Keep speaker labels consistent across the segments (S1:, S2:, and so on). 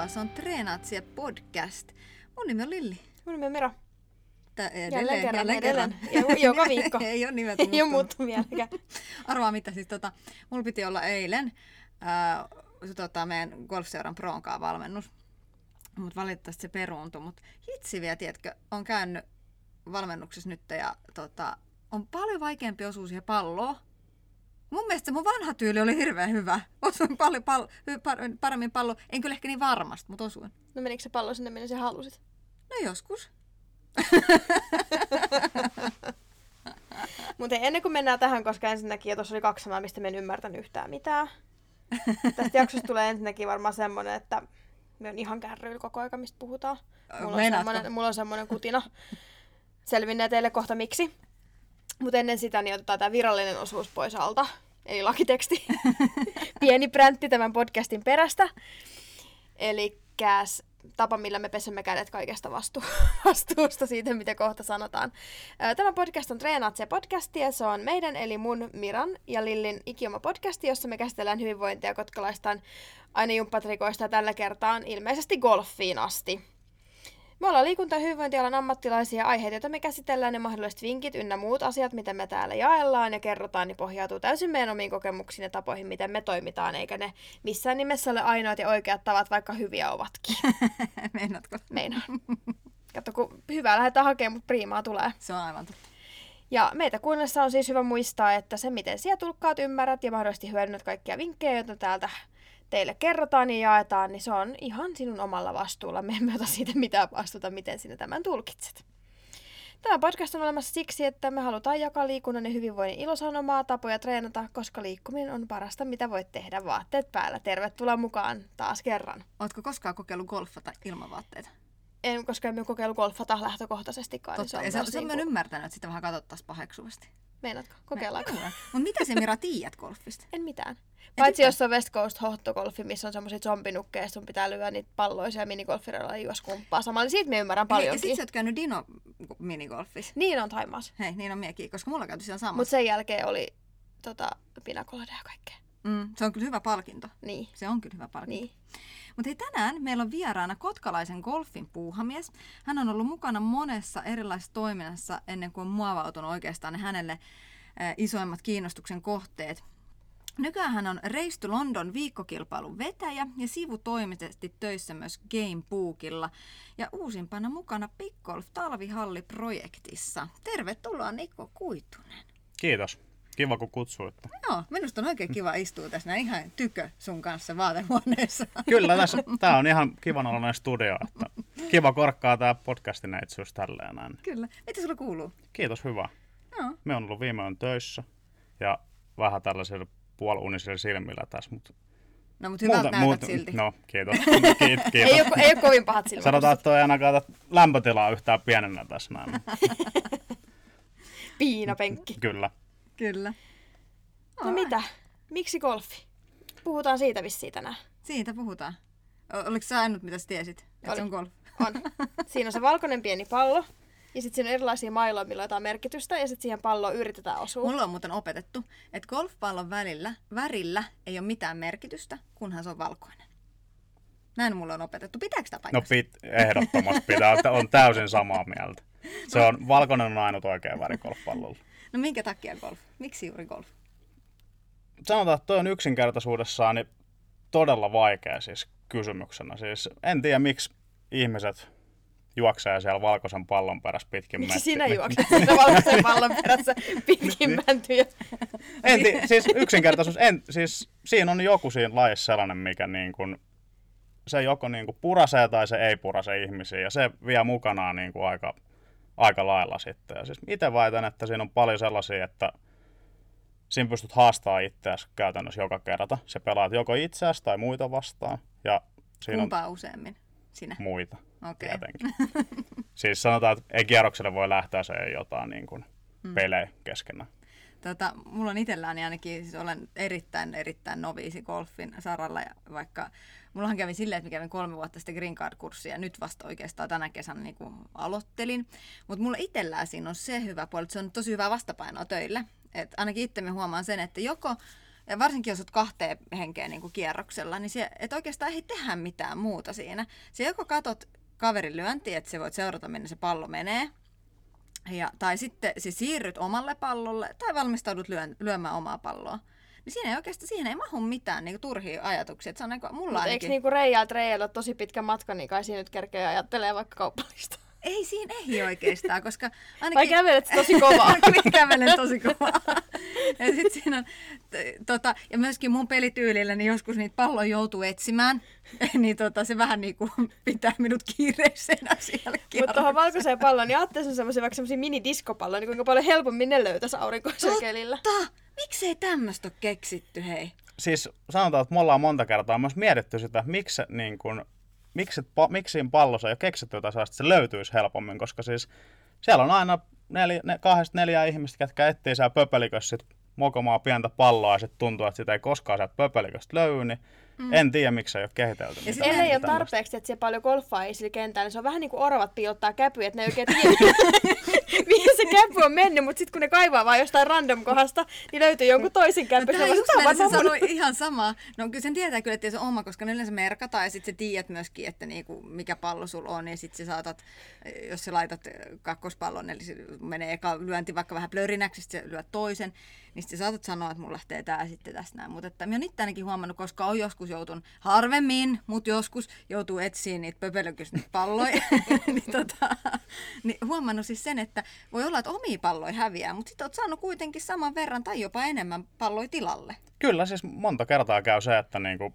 S1: Tervetuloa, se on Treenaatsia podcast. Mun nimi on Lilli.
S2: Mun nimi on Mira.
S1: Tää edelleen,
S2: Jälleen kerran,
S1: jälleen kerran.
S2: Ja joka viikko.
S1: Ei ole nimet
S2: Ei ole
S1: muuttunut.
S2: vieläkään.
S1: Arvaa mitä, siis tota, mulla piti olla eilen se, tota, meidän golfseuran Proonkaan valmennus. Mutta valitettavasti se peruuntui. Mutta hitsi vielä, tiedätkö, on käynyt valmennuksessa nyt ja tota, on paljon vaikeampi osua siihen palloon. Mun mielestä mun vanha tyyli oli hirveän hyvä. Osuin paljon pal- hy- par- paremmin pallo. En kyllä ehkä niin varmasti, mutta osuin.
S2: No menikö se pallo sinne, minne sä halusit?
S1: No joskus.
S2: Mutta ennen kuin mennään tähän, koska ensinnäkin, ja tuossa oli kaksi sanaa, mistä mä en ymmärtänyt yhtään mitään. Tästä jaksosta tulee ensinnäkin varmaan semmonen, että me on ihan kärryillä koko aika, mistä puhutaan. Mulla on, semmonen, mulla on semmoinen kutina. Selvinnee teille kohta miksi. Mutta ennen sitä niin otetaan tämä virallinen osuus pois alta. Eli lakiteksti. Pieni präntti tämän podcastin perästä. Eli tapa, millä me pesemme kädet kaikesta vastu- vastuusta siitä, mitä kohta sanotaan. Tämä podcast on Treenaat se podcasti ja se on meidän eli mun, Miran ja Lillin ikioma podcasti, jossa me käsitellään hyvinvointia kotkalaistaan aina jumppatrikoista tällä kertaa ilmeisesti golfiin asti. Me ollaan liikunta- ja hyvinvointialan ammattilaisia aiheita, joita me käsitellään ja mahdolliset vinkit ynnä muut asiat, mitä me täällä jaellaan ja kerrotaan, niin pohjautuu täysin meidän omiin kokemuksiin ja tapoihin, miten me toimitaan, eikä ne missään nimessä ole ainoat ja oikeat tavat, vaikka hyviä ovatkin.
S1: Meinaatko?
S2: Meinaan. Kato, kun hyvää lähdetään hakemaan, mutta priimaa tulee.
S1: Se on aivan totta.
S2: Ja meitä kuunnellessa on siis hyvä muistaa, että se miten sinä tulkkaat, ymmärrät ja mahdollisesti hyödynnät kaikkia vinkkejä, joita täältä teille kerrotaan ja jaetaan, niin se on ihan sinun omalla vastuulla. Me emme ota siitä mitään vastuuta, miten sinä tämän tulkitset. Tämä podcast on olemassa siksi, että me halutaan jakaa liikunnan ja hyvinvoinnin ilosanomaa, tapoja treenata, koska liikkuminen on parasta, mitä voit tehdä vaatteet päällä. Tervetuloa mukaan taas kerran.
S1: Oletko koskaan kokeillut golfata ilman vaatteita?
S2: En koskaan emme kokeillut golfata lähtökohtaisestikaan. niin
S1: Totta. ja se,
S2: myös
S1: se on
S2: niinku-
S1: myös ymmärtänyt, että sitä vähän katsottaisiin paheksuvasti.
S2: Meinaatko? Kokeillaanko?
S1: Mutta mitä se Mira tiedät golfista?
S2: En mitään. Paitsi jos on West Coast hohtogolfi, missä on semmoisia zombinukkeja, ja sun pitää lyödä niitä palloja ja minigolfireilla juos kumppaa samalla. Niin siitä me ymmärrän
S1: Hei, ja sit sä oot käynyt Dino minigolfissa.
S2: Niin on Taimaassa.
S1: Hei, niin on miekin, koska mulla käyty siellä samassa.
S2: Mutta sen jälkeen oli tota, pinakolada ja kaikkea.
S1: Mm, se on kyllä hyvä palkinto.
S2: Niin.
S1: Se on kyllä hyvä palkinto.
S2: Niin.
S1: Mutta hei, tänään meillä on vieraana kotkalaisen golfin puuhamies. Hän on ollut mukana monessa erilaisessa toiminnassa ennen kuin on muovautunut oikeastaan ne hänelle äh, isoimmat kiinnostuksen kohteet. Nykyään hän on Race London viikkokilpailun vetäjä ja sivutoimisesti töissä myös Game Bookilla ja uusimpana mukana Big Golf talvihalli-projektissa. Tervetuloa Niko Kuitunen.
S3: Kiitos. Kiva kun kutsuitte.
S1: Joo, minusta on oikein kiva istua tässä näin ihan tykö sun kanssa vaatehuoneessa.
S3: Kyllä, tässä, tää on ihan kivan oloinen studio. Että kiva korkkaa tää podcasti neitsi just tälleen näin.
S1: Kyllä. Mitä sulla kuuluu?
S3: Kiitos, hyvä.
S1: Joo.
S3: Me on ollut viime yön töissä ja vähän tällaisilla puolunisilla silmillä tässä, mutta
S1: No, mutta hyvältä näytät silti.
S3: No, kiitos. Kiit,
S2: Ei,
S3: kiitos.
S2: ole, ei ole kovin pahat silmät.
S3: Sanotaan, että toi ei ainakaan lämpötilaa yhtään pienennä tässä näin.
S2: Piinapenkki.
S3: Kyllä.
S1: Kyllä.
S2: No mitä? Miksi golfi? Puhutaan siitä vissiin tänään.
S1: Siitä puhutaan. Oliko se ainut, mitä sä tiesit? Että se
S2: Oli.
S1: on golf.
S2: On. Siinä on se valkoinen pieni pallo. Ja sitten siinä on erilaisia mailoja, millä on jotain merkitystä. Ja sitten siihen palloon yritetään osua.
S1: Mulla on muuten opetettu, että golfpallon välillä, värillä ei ole mitään merkitystä, kunhan se on valkoinen. Näin mulla on opetettu. Pitääkö tämä
S3: No
S1: paikkansa?
S3: pit, ehdottomasti pitää, on täysin samaa mieltä. Se on, valkoinen on ainut oikea väri golfpallolla.
S1: No minkä takia golf? Miksi juuri golf?
S3: sanotaan, että toi on yksinkertaisuudessaan niin todella vaikea siis kysymyksenä. Siis en tiedä, miksi ihmiset juoksee siellä valkoisen pallon perässä pitkin
S2: Miksi sinä juokset sen valkoisen pallon perässä pitkin mäntyjä?
S3: En tii, siis yksinkertaisuus, en, siis siinä on joku siinä lajissa sellainen, mikä niin kuin, se joko niin kuin purasee tai se ei purase ihmisiä ja se vie mukanaan niin kuin aika, aika lailla sitten. Ja siis itse väitän, että siinä on paljon sellaisia, että siinä pystyt haastaa itseäsi käytännössä joka kerta. Se pelaat joko itseäsi tai muita vastaan ja siinä
S1: Kumpaa useammin? Sinä.
S3: on muita
S1: Okei.
S3: tietenkin. siis sanotaan, että ei kierrokselle voi lähteä, se jotain niin kuin pelejä keskenään.
S1: Tota, mulla on itselläni ainakin, siis olen erittäin, erittäin noviisi golfin saralla, ja vaikka mullahan kävi silleen, että mä kävin kolme vuotta sitten Green Card-kurssia, ja nyt vasta oikeastaan tänä kesänä niin kuin aloittelin. Mutta mulla itsellään siinä on se hyvä puoli, että se on tosi hyvää vastapainoa töille. Et ainakin itse mä huomaan sen, että joko ja varsinkin jos olet kahteen henkeen niin kuin kierroksella, niin se, et oikeastaan ei tehdä mitään muuta siinä. Se joko katot kaverin lyöntiä, että se voit seurata, minne se pallo menee, ja, tai sitten se siirryt omalle pallolle, tai valmistaudut lyön, lyömään omaa palloa. Niin siinä ei oikeastaan, siihen ei mahu mitään niin kuin, turhia ajatuksia. Että se on niin kuin, mulla
S2: Mutta eikö
S1: ainakin...
S2: niinku Reijalta tosi pitkä matka, niin kai siinä nyt kerkee ajattelee vaikka kauppalista.
S1: Ei siinä ei oikeastaan, koska ainakin...
S2: Vai kävelet tosi kovaa?
S1: Kävelen tosi kovaa. ja, sit siinä on, t- tota, ja myöskin mun pelityylillä, niin joskus niitä palloja joutuu etsimään. niin tota, se vähän niin kuin pitää minut kiireisenä siellä
S2: Mutta tuohon valkoiseen palloon, niin ajattelin semmoisia vaikka semmoisia minidiskopalloja, niin kuinka paljon helpommin ne löytäisi aurinkoisella kelillä.
S1: Totta! Miksei tämmöistä ole keksitty, hei?
S3: Siis sanotaan, että me ollaan monta kertaa myös mietitty sitä, että miksi, se, niin kuin, miksi, pa, miksi siinä pallossa ei ole keksitty jotain sellaista, että se löytyisi helpommin, koska siis siellä on aina neljä, ne, kahdesta neljää ihmistä, jotka etsii siellä pöpelikössä sit mokomaa pientä palloa ja sitten tuntuu, että sitä ei koskaan sieltä pöpeliköstä löydy, niin mm. en tiedä, miksi ei ole kehitelty.
S1: Ja
S2: Ellei ole tarpeeksi, että siellä paljon golfaa ei sillä kentällä, niin se on vähän niin kuin oravat piilottaa käpyjä, että ne ei oikein tiedä, mihin se käpy on mennyt, mutta sitten kun ne kaivaa vaan jostain random kohdasta, niin löytyy jonkun toisen käpy.
S1: No, just
S2: se on
S1: se sanoi ihan sama. No kyllä sen tietää kyllä, että se on oma, koska ne yleensä merkataan ja sitten sä tiedät myöskin, että niinku, mikä pallo sulla on ja sitten sä saatat, jos sä laitat kakkospallon, eli se menee eka lyönti vaikka vähän plörinäksi, sitten sä lyöt toisen, niin sitten saatat sanoa, että mulla lähtee tää sitten tästä näin. Mutta että mä oon itse ainakin huomannut, koska on joskus joutun, harvemmin, mutta joskus joutuu etsiä niitä pöpelökys niitä palloja, niin, tota, niin huomannut siis sen, että voi olla, että omia palloja häviää, mutta sitten oot saanut kuitenkin saman verran tai jopa enemmän palloja tilalle.
S3: Kyllä, siis monta kertaa käy se, että niinku,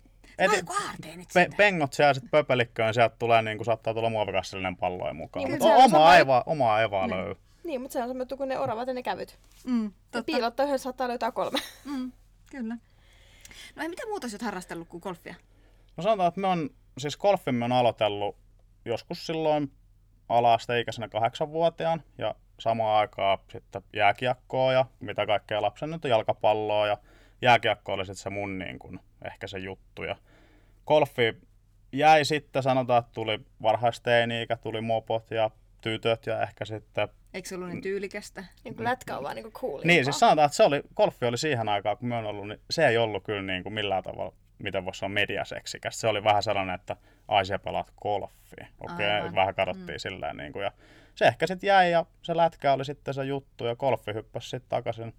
S1: aarteenit
S3: pe, pengot siellä sitten pöpelikköön, sieltä tulee niinku, saattaa tulla muovikassillinen palloja mukaan.
S2: Niin,
S3: Mutta ei vaan, omaa ei vaan löy.
S2: Niin, mutta se on semmoinen, kun ne oravat ja ne kävyt.
S1: Mm,
S2: Ja
S1: totta.
S2: piilottaa yhdessä saattaa löytää kolme.
S1: Mm, kyllä. No ei mitä muuta sä oot harrastellut kuin golfia?
S3: No sanotaan, että me on, siis golfin me on aloitellut joskus silloin ala-asteikäisenä kahdeksanvuotiaan ja samaan aikaan sitten jääkiekkoa ja mitä kaikkea lapsen nyt on, jalkapalloa ja jääkiekko oli sitten se mun niin kuin, ehkä se juttu. Ja golfi jäi sitten, sanotaan, että tuli varhaisteini-ikä, tuli mopot ja tytöt ja ehkä sitten
S1: Eikö se ollut niin tyylikästä?
S2: Niin kuin lätkä on vaan niin kuin cool.
S3: Niin, siis sanotaan, että se oli, golfi oli siihen aikaan, kun me on ollut, niin se ei ollut kyllä niin kuin millään tavalla, miten voisi sanoa mediaseksikäs. Se oli vähän sellainen, että ai sä pelaat golfia. Okei, okay, vähän katsottiin mm. silleen. Niin kuin, ja se ehkä sitten jäi ja se lätkä oli sitten se juttu ja golfi hyppäsi sitten takaisin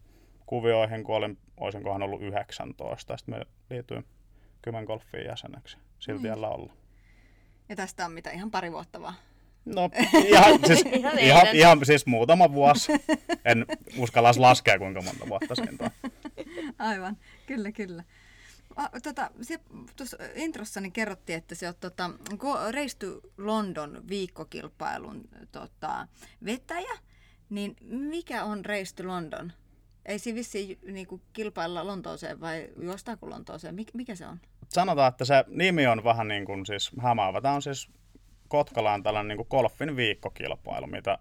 S3: kuvioihin, kun olin, olisinkohan ollut 19. Sitten me liityin Kymen golfiin jäseneksi. Sillä
S1: Mm.
S3: tiellä olla.
S1: Ja tästä on mitä ihan pari vuotta vaan.
S3: No ihan, siis,
S2: Ihan
S3: ihan, ihan, siis muutama vuosi. En uskalla laskea, kuinka monta vuotta siinä on.
S1: Aivan, kyllä, kyllä. Tota, tuossa introssani kerrottiin, että se on tota, Race to London viikkokilpailun tota, vetäjä. Niin mikä on Race to London? Ei siinä vissiin niinku, kilpailla Lontooseen vai juostaako Lontooseen? Mik, mikä se on?
S3: sanotaan, että se nimi on vähän niin kuin siis hämäävä. Tämä on siis Kotkala on tällainen niin golfin viikkokilpailu, mitä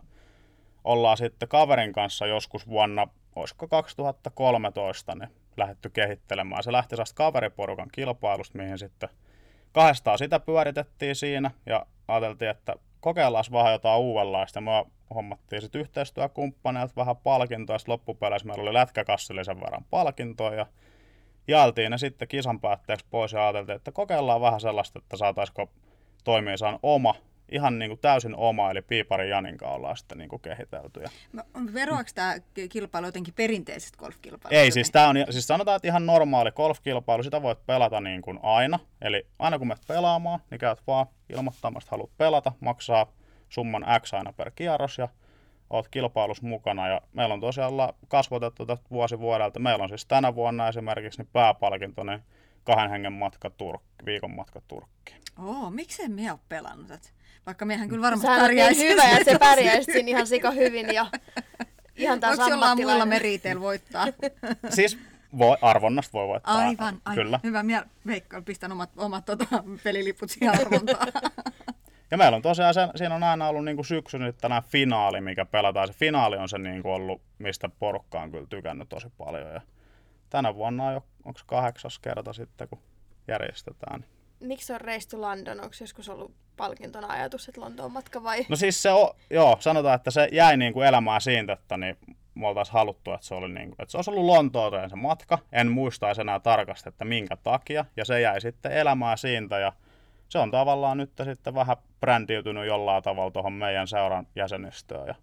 S3: ollaan sitten kaverin kanssa joskus vuonna, olisiko 2013, niin lähdetty kehittelemään. Se lähti sellaista kaveriporukan kilpailusta, mihin sitten kahdestaan sitä pyöritettiin siinä ja ajateltiin, että kokeillaan vähän jotain uudenlaista. Me hommattiin sitten yhteistyökumppaneilta vähän palkintoa, sitten loppupeleissä meillä oli lätkäkassillisen verran palkintoa ja jaeltiin ne sitten kisan päätteeksi pois ja ajateltiin, että kokeillaan vähän sellaista, että saataisiko toimiessaan oma, ihan niin kuin täysin oma, eli Piipari Janinka ollaan sitten niin kuin kehitelty. Ja
S1: Veroako tämä kilpailu jotenkin perinteisestä golfkilpailusta?
S3: ei, siis, tää on, siis sanotaan, että ihan normaali golfkilpailu, sitä voit pelata niin kuin aina. Eli aina kun menet pelaamaan, niin käyt vaan ilmoittamasta, että haluat pelata, maksaa summan X aina per kierros ja oot kilpailussa mukana. Ja meillä on tosiaan kasvatettu tästä vuosi vuodelta. Meillä on siis tänä vuonna esimerkiksi niin pääpalkinto, niin kahden hengen matka Turkki, viikon matka Turkkiin.
S1: Oo, miksei me ole pelannut tätä? Vaikka miehän kyllä varmasti
S2: niin
S1: pärjäisi.
S2: hyvä ja se pärjäisi siinä ihan sika hyvin ja ihan taas
S1: Voiko jollain muilla meriteillä voittaa?
S3: Siis voi, arvonnasta voi voittaa.
S1: Aivan, aivan.
S3: Kyllä.
S1: Hyvä, minä Veikka pistän omat, omat tota, peliliput siihen arvontaan.
S3: Ja meillä on tosiaan, se, siinä on aina ollut niin syksyn tällainen finaali, mikä pelataan. Se finaali on se niin kuin ollut, mistä porukka on kyllä tykännyt tosi paljon. Ja tänä vuonna on jo, onko kahdeksas kerta sitten, kun järjestetään.
S2: miksi on Race to London? Onko joskus ollut palkintona ajatus, että Lontoon matka vai?
S3: No siis se, on, joo, sanotaan, että se jäi niin kuin elämään siitä, että niin me oltaisiin haluttu, että se, oli niin kuin, että se olisi ollut Lontooteen se matka. En muistaisi enää tarkasti, että minkä takia. Ja se jäi sitten elämään siitä ja se on tavallaan nyt sitten vähän brändiytynyt jollain tavalla tuohon meidän seuran jäsenistöön. Ja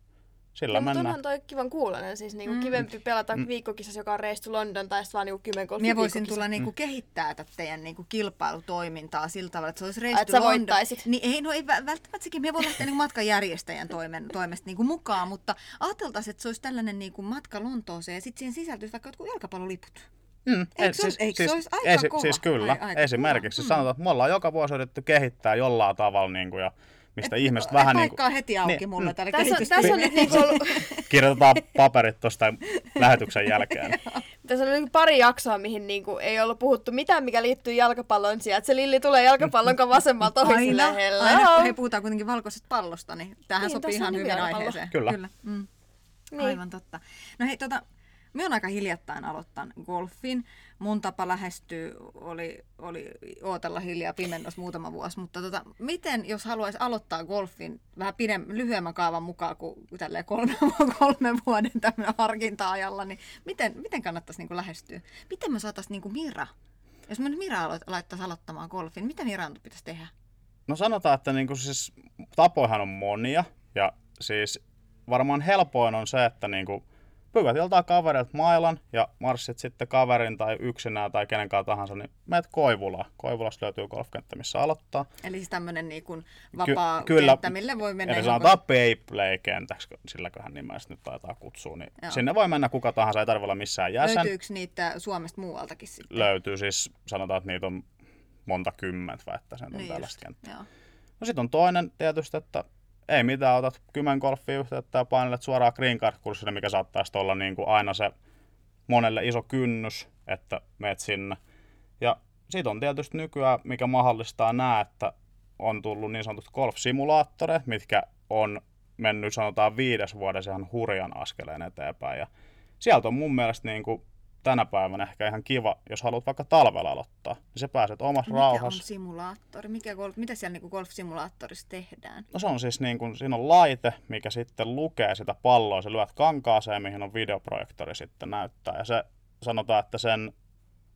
S3: sillä
S2: no, mutta
S3: mennään.
S2: onhan toi kivan kuulonen, siis niinku mm. kivempi pelata mm. viikkokisassa, joka on to London, tai sitten vaan niinku kymmenkolfi
S1: Minä voisin tulla niinku kehittää tätä teidän niinku kilpailutoimintaa sillä tavalla, että se olisi
S2: sä
S1: London.
S2: voittaisit.
S1: Niin, ei, no ei vä- välttämättä sekin. Minä voin lähteä niinku matkanjärjestäjän toimen, toimesta niinku mukaan, mutta ajateltaisiin, että se olisi tällainen niinku matka Lontooseen ja sitten siihen sisältyisi vaikka jotkut jalkapalloliput.
S3: Mm,
S1: Eikö se- eikö se olisi aika kova?
S3: Siis kyllä,
S1: Ai, aika
S3: esimerkiksi.
S1: kova.
S3: Mm. Sanotaan, että me ollaan joka vuosi yritetty kehittää jollain tavalla, niin kuin, ja mistä
S1: Et-
S3: ihmiset
S1: et
S3: vähän niin kuin,
S1: heti auki
S3: Niin,
S1: mulle
S3: mm.
S1: tällä
S2: Tässä, on- tässä on nyt niinku ollut,
S3: kirjoitetaan paperit tuosta lähetyksen jälkeen.
S2: tässä on niinku pari jaksoa, mihin niinku ei ollut puhuttu mitään, mikä liittyy jalkapallon sijaan. Että se Lilli tulee jalkapallon kanssa vasemmalta ohi
S1: Aina,
S2: hello.
S1: aina, kun he puhutaan kuitenkin valkoisesta pallosta, niin tämähän
S2: Niin,
S1: sopii ihan hyvin aiheeseen.
S3: Kyllä.
S1: Kyllä. Mm.
S2: Niin.
S1: Aivan totta. No hei, tota, me on aika hiljattain aloittanut golfin. Mun tapa lähestyä oli, oli ootella hiljaa pimennossa muutama vuosi, mutta tota, miten, jos haluaisi aloittaa golfin vähän pidem, lyhyemmän kaavan mukaan kuin tälleen kolme, kolme vuoden harkinta-ajalla, niin miten, miten kannattaisi niin lähestyä? Miten me saataisiin niin Mira, jos me nyt Mira aloit, laittaisi aloittamaan golfin, mitä Miran pitäisi tehdä?
S3: No sanotaan, että niin kuin siis, tapoihan on monia, ja siis varmaan helpoin on se, että niin joltain kaverilta mailan ja marssit sitten kaverin tai yksinään tai kenenkaan tahansa, niin meet Koivulaan. Koivulasta löytyy golfkenttä, missä aloittaa.
S1: Eli siis tämmöinen niin kuin vapaa
S3: Ky- kyllä.
S1: kenttä, mille voi mennä
S3: Eli
S1: ihan
S3: sanotaan payplay-kentäksi, silläköhän nimestä nyt taitaa kutsua, niin
S1: Joo.
S3: sinne voi mennä kuka tahansa, ei tarvitse olla missään jäsen.
S1: Löytyykö niitä Suomesta muualtakin sitten?
S3: Löytyy siis, sanotaan, että niitä on monta kymmentä väittäisin, että on
S1: Niin
S3: tällaista
S1: just,
S3: kenttää.
S1: joo.
S3: No sitten on toinen tietysti, että ei mitään, otat kymmenkolfia yhteyttä ja painelet suoraan green card-kurssille, mikä saattaisi olla niin kuin aina se monelle iso kynnys, että meet sinne. Ja sitten on tietysti nykyään, mikä mahdollistaa nämä, että on tullut niin sanotut golf-simulaattoreet, mitkä on mennyt sanotaan viides vuodessa ihan hurjan askeleen eteenpäin. Ja sieltä on mun mielestä niin kuin tänä päivänä ehkä ihan kiva, jos haluat vaikka talvella aloittaa, niin sä pääset omassa
S1: Mikä on
S3: rauhassa.
S1: simulaattori? Mikä golf, mitä siellä niin golf-simulaattorissa tehdään?
S3: No se on siis niin kuin, siinä on laite, mikä sitten lukee sitä palloa, sä lyöt kankaaseen, mihin on videoprojektori sitten näyttää. Ja se sanotaan, että sen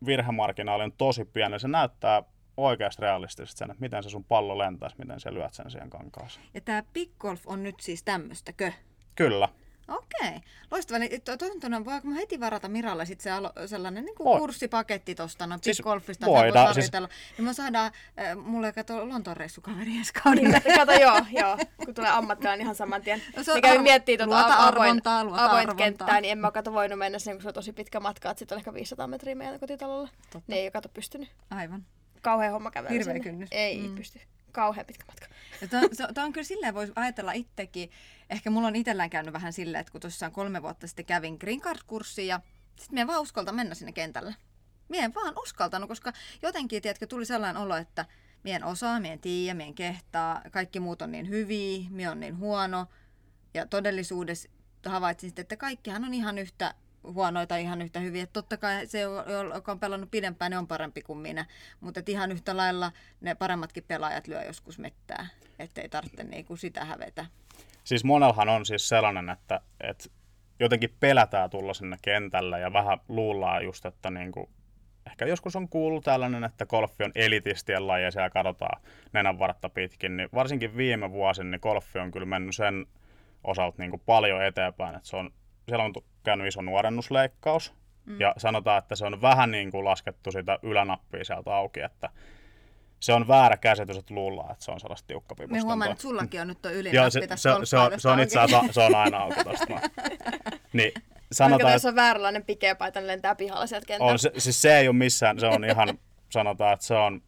S3: virhemarginaali on tosi pieni. Se näyttää oikeasti realistisesti sen, että miten se sun pallo lentäisi, miten sä lyöt sen siihen kankaaseen.
S1: Ja tämä Big Golf on nyt siis tämmöistäkö?
S3: Kyllä.
S1: Okei. Loistavaa. Eli to- tontona, voinko mä heti varata Miralle sit se alo- sellainen niin
S3: Voi.
S1: kurssipaketti tuosta, no
S3: Siis
S1: Golfista,
S3: voidaan, siis-.
S1: Niin me saadaan, äh, mulle kato Lontoon reissukaveri ensi
S2: Niin,
S1: kaudella.
S2: mutta kato, joo, joo, kun tulee ammattilainen ihan saman tien.
S1: No se
S2: kävi
S1: arvo-
S2: miettii tuota
S1: luota
S2: avoin,
S1: arvontaa, luota
S2: avoin
S1: arvontaa.
S2: kenttää, niin en mä kato voinut mennä sen, kun se on tosi pitkä matka, että sitten on ehkä 500 metriä meidän kotitalolla.
S1: Totta.
S2: Ne ei ole kato pystynyt.
S1: Aivan.
S2: Kauhean homma kävellä
S1: Hirveä
S2: sinne.
S1: kynnys.
S2: Ei
S1: Mm.
S2: pysty. Kauhean pitkä matka.
S1: Tämä on, kyllä silleen, voisi ajatella itsekin. Ehkä mulla on itsellään käynyt vähän silleen, että kun tuossa kolme vuotta sitten kävin Green Card-kurssia ja sitten minä vaan uskalta mennä sinne kentälle. Mie en vaan uskaltanut, koska jotenkin, tiedätkö, tuli sellainen olo, että mien osaa, mien tiedä, mien kehtaa, kaikki muut on niin hyviä, mie on niin huono. Ja todellisuudessa havaitsin sitten, että kaikkihan on ihan yhtä huonoita ihan yhtä hyviä. Totta kai se, joka on pelannut pidempään, ne on parempi kuin minä. Mutta ihan yhtä lailla ne paremmatkin pelaajat lyö joskus mettää, ettei tarvitse niinku sitä hävetä.
S3: Siis monellahan on siis sellainen, että, että jotenkin pelätään tulla sinne kentälle ja vähän luullaan just, että niin kuin, ehkä joskus on kuullut tällainen, että golfi on elitistien laji ja siellä katsotaan nenän vartta pitkin, niin varsinkin viime vuosina niin golfi on kyllä mennyt sen osalta niin kuin paljon eteenpäin, että se on, siellä on käynyt iso nuorennusleikkaus mm. ja sanotaan, että se on vähän niin kuin laskettu sitä ylänappia sieltä auki, että se on väärä käsitys, että luullaan, että se on sellaista
S1: Me
S3: tiukkapiposta.
S1: huomaan, että sullakin on nyt tuo
S3: Joo,
S1: ylinappi
S3: se,
S1: tässä
S3: se, on- se, on, se on itse asiassa se on aina auki tosta noin. Niin,
S2: Sanotaan,
S3: sanotaan,
S2: jos
S3: että
S2: on vääränlainen pikepaita, niin lentää pihalla sieltä kentältä.
S3: on, se, siis se ei ole missään, se on ihan, sanotaan, että se on,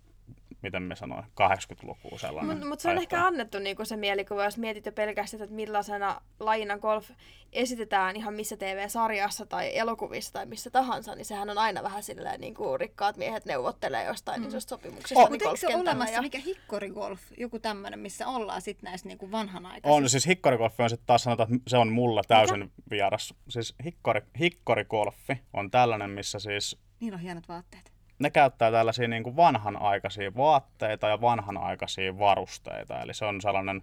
S3: miten me sanoin, 80-lukua sellainen.
S2: Mutta mut se on
S3: ajattelu.
S2: ehkä annettu niinku se mielikuva, jos mietit jo pelkästään, että millaisena lajina golf esitetään ihan missä TV-sarjassa tai elokuvissa tai missä tahansa, niin sehän on aina vähän silleen niin kuin rikkaat miehet neuvottelee jostain mm. isosta sopimuksesta.
S3: Oh,
S2: niin
S1: Mutta eikö se ole olemassa
S2: ja...
S1: mikä hikkorigolf, joku tämmöinen, missä ollaan sitten näissä niinku vanhanaikaisissa?
S3: On, siis hikkorigolfi on sitten taas sanotaan, että se on mulle täysin vieras. Siis hikkori, hikkorikolfi on tällainen, missä siis
S1: Niillä on hienot vaatteet.
S3: Ne käyttää tällaisia niin kuin vanhanaikaisia vaatteita ja vanhanaikaisia varusteita. Eli se on sellainen,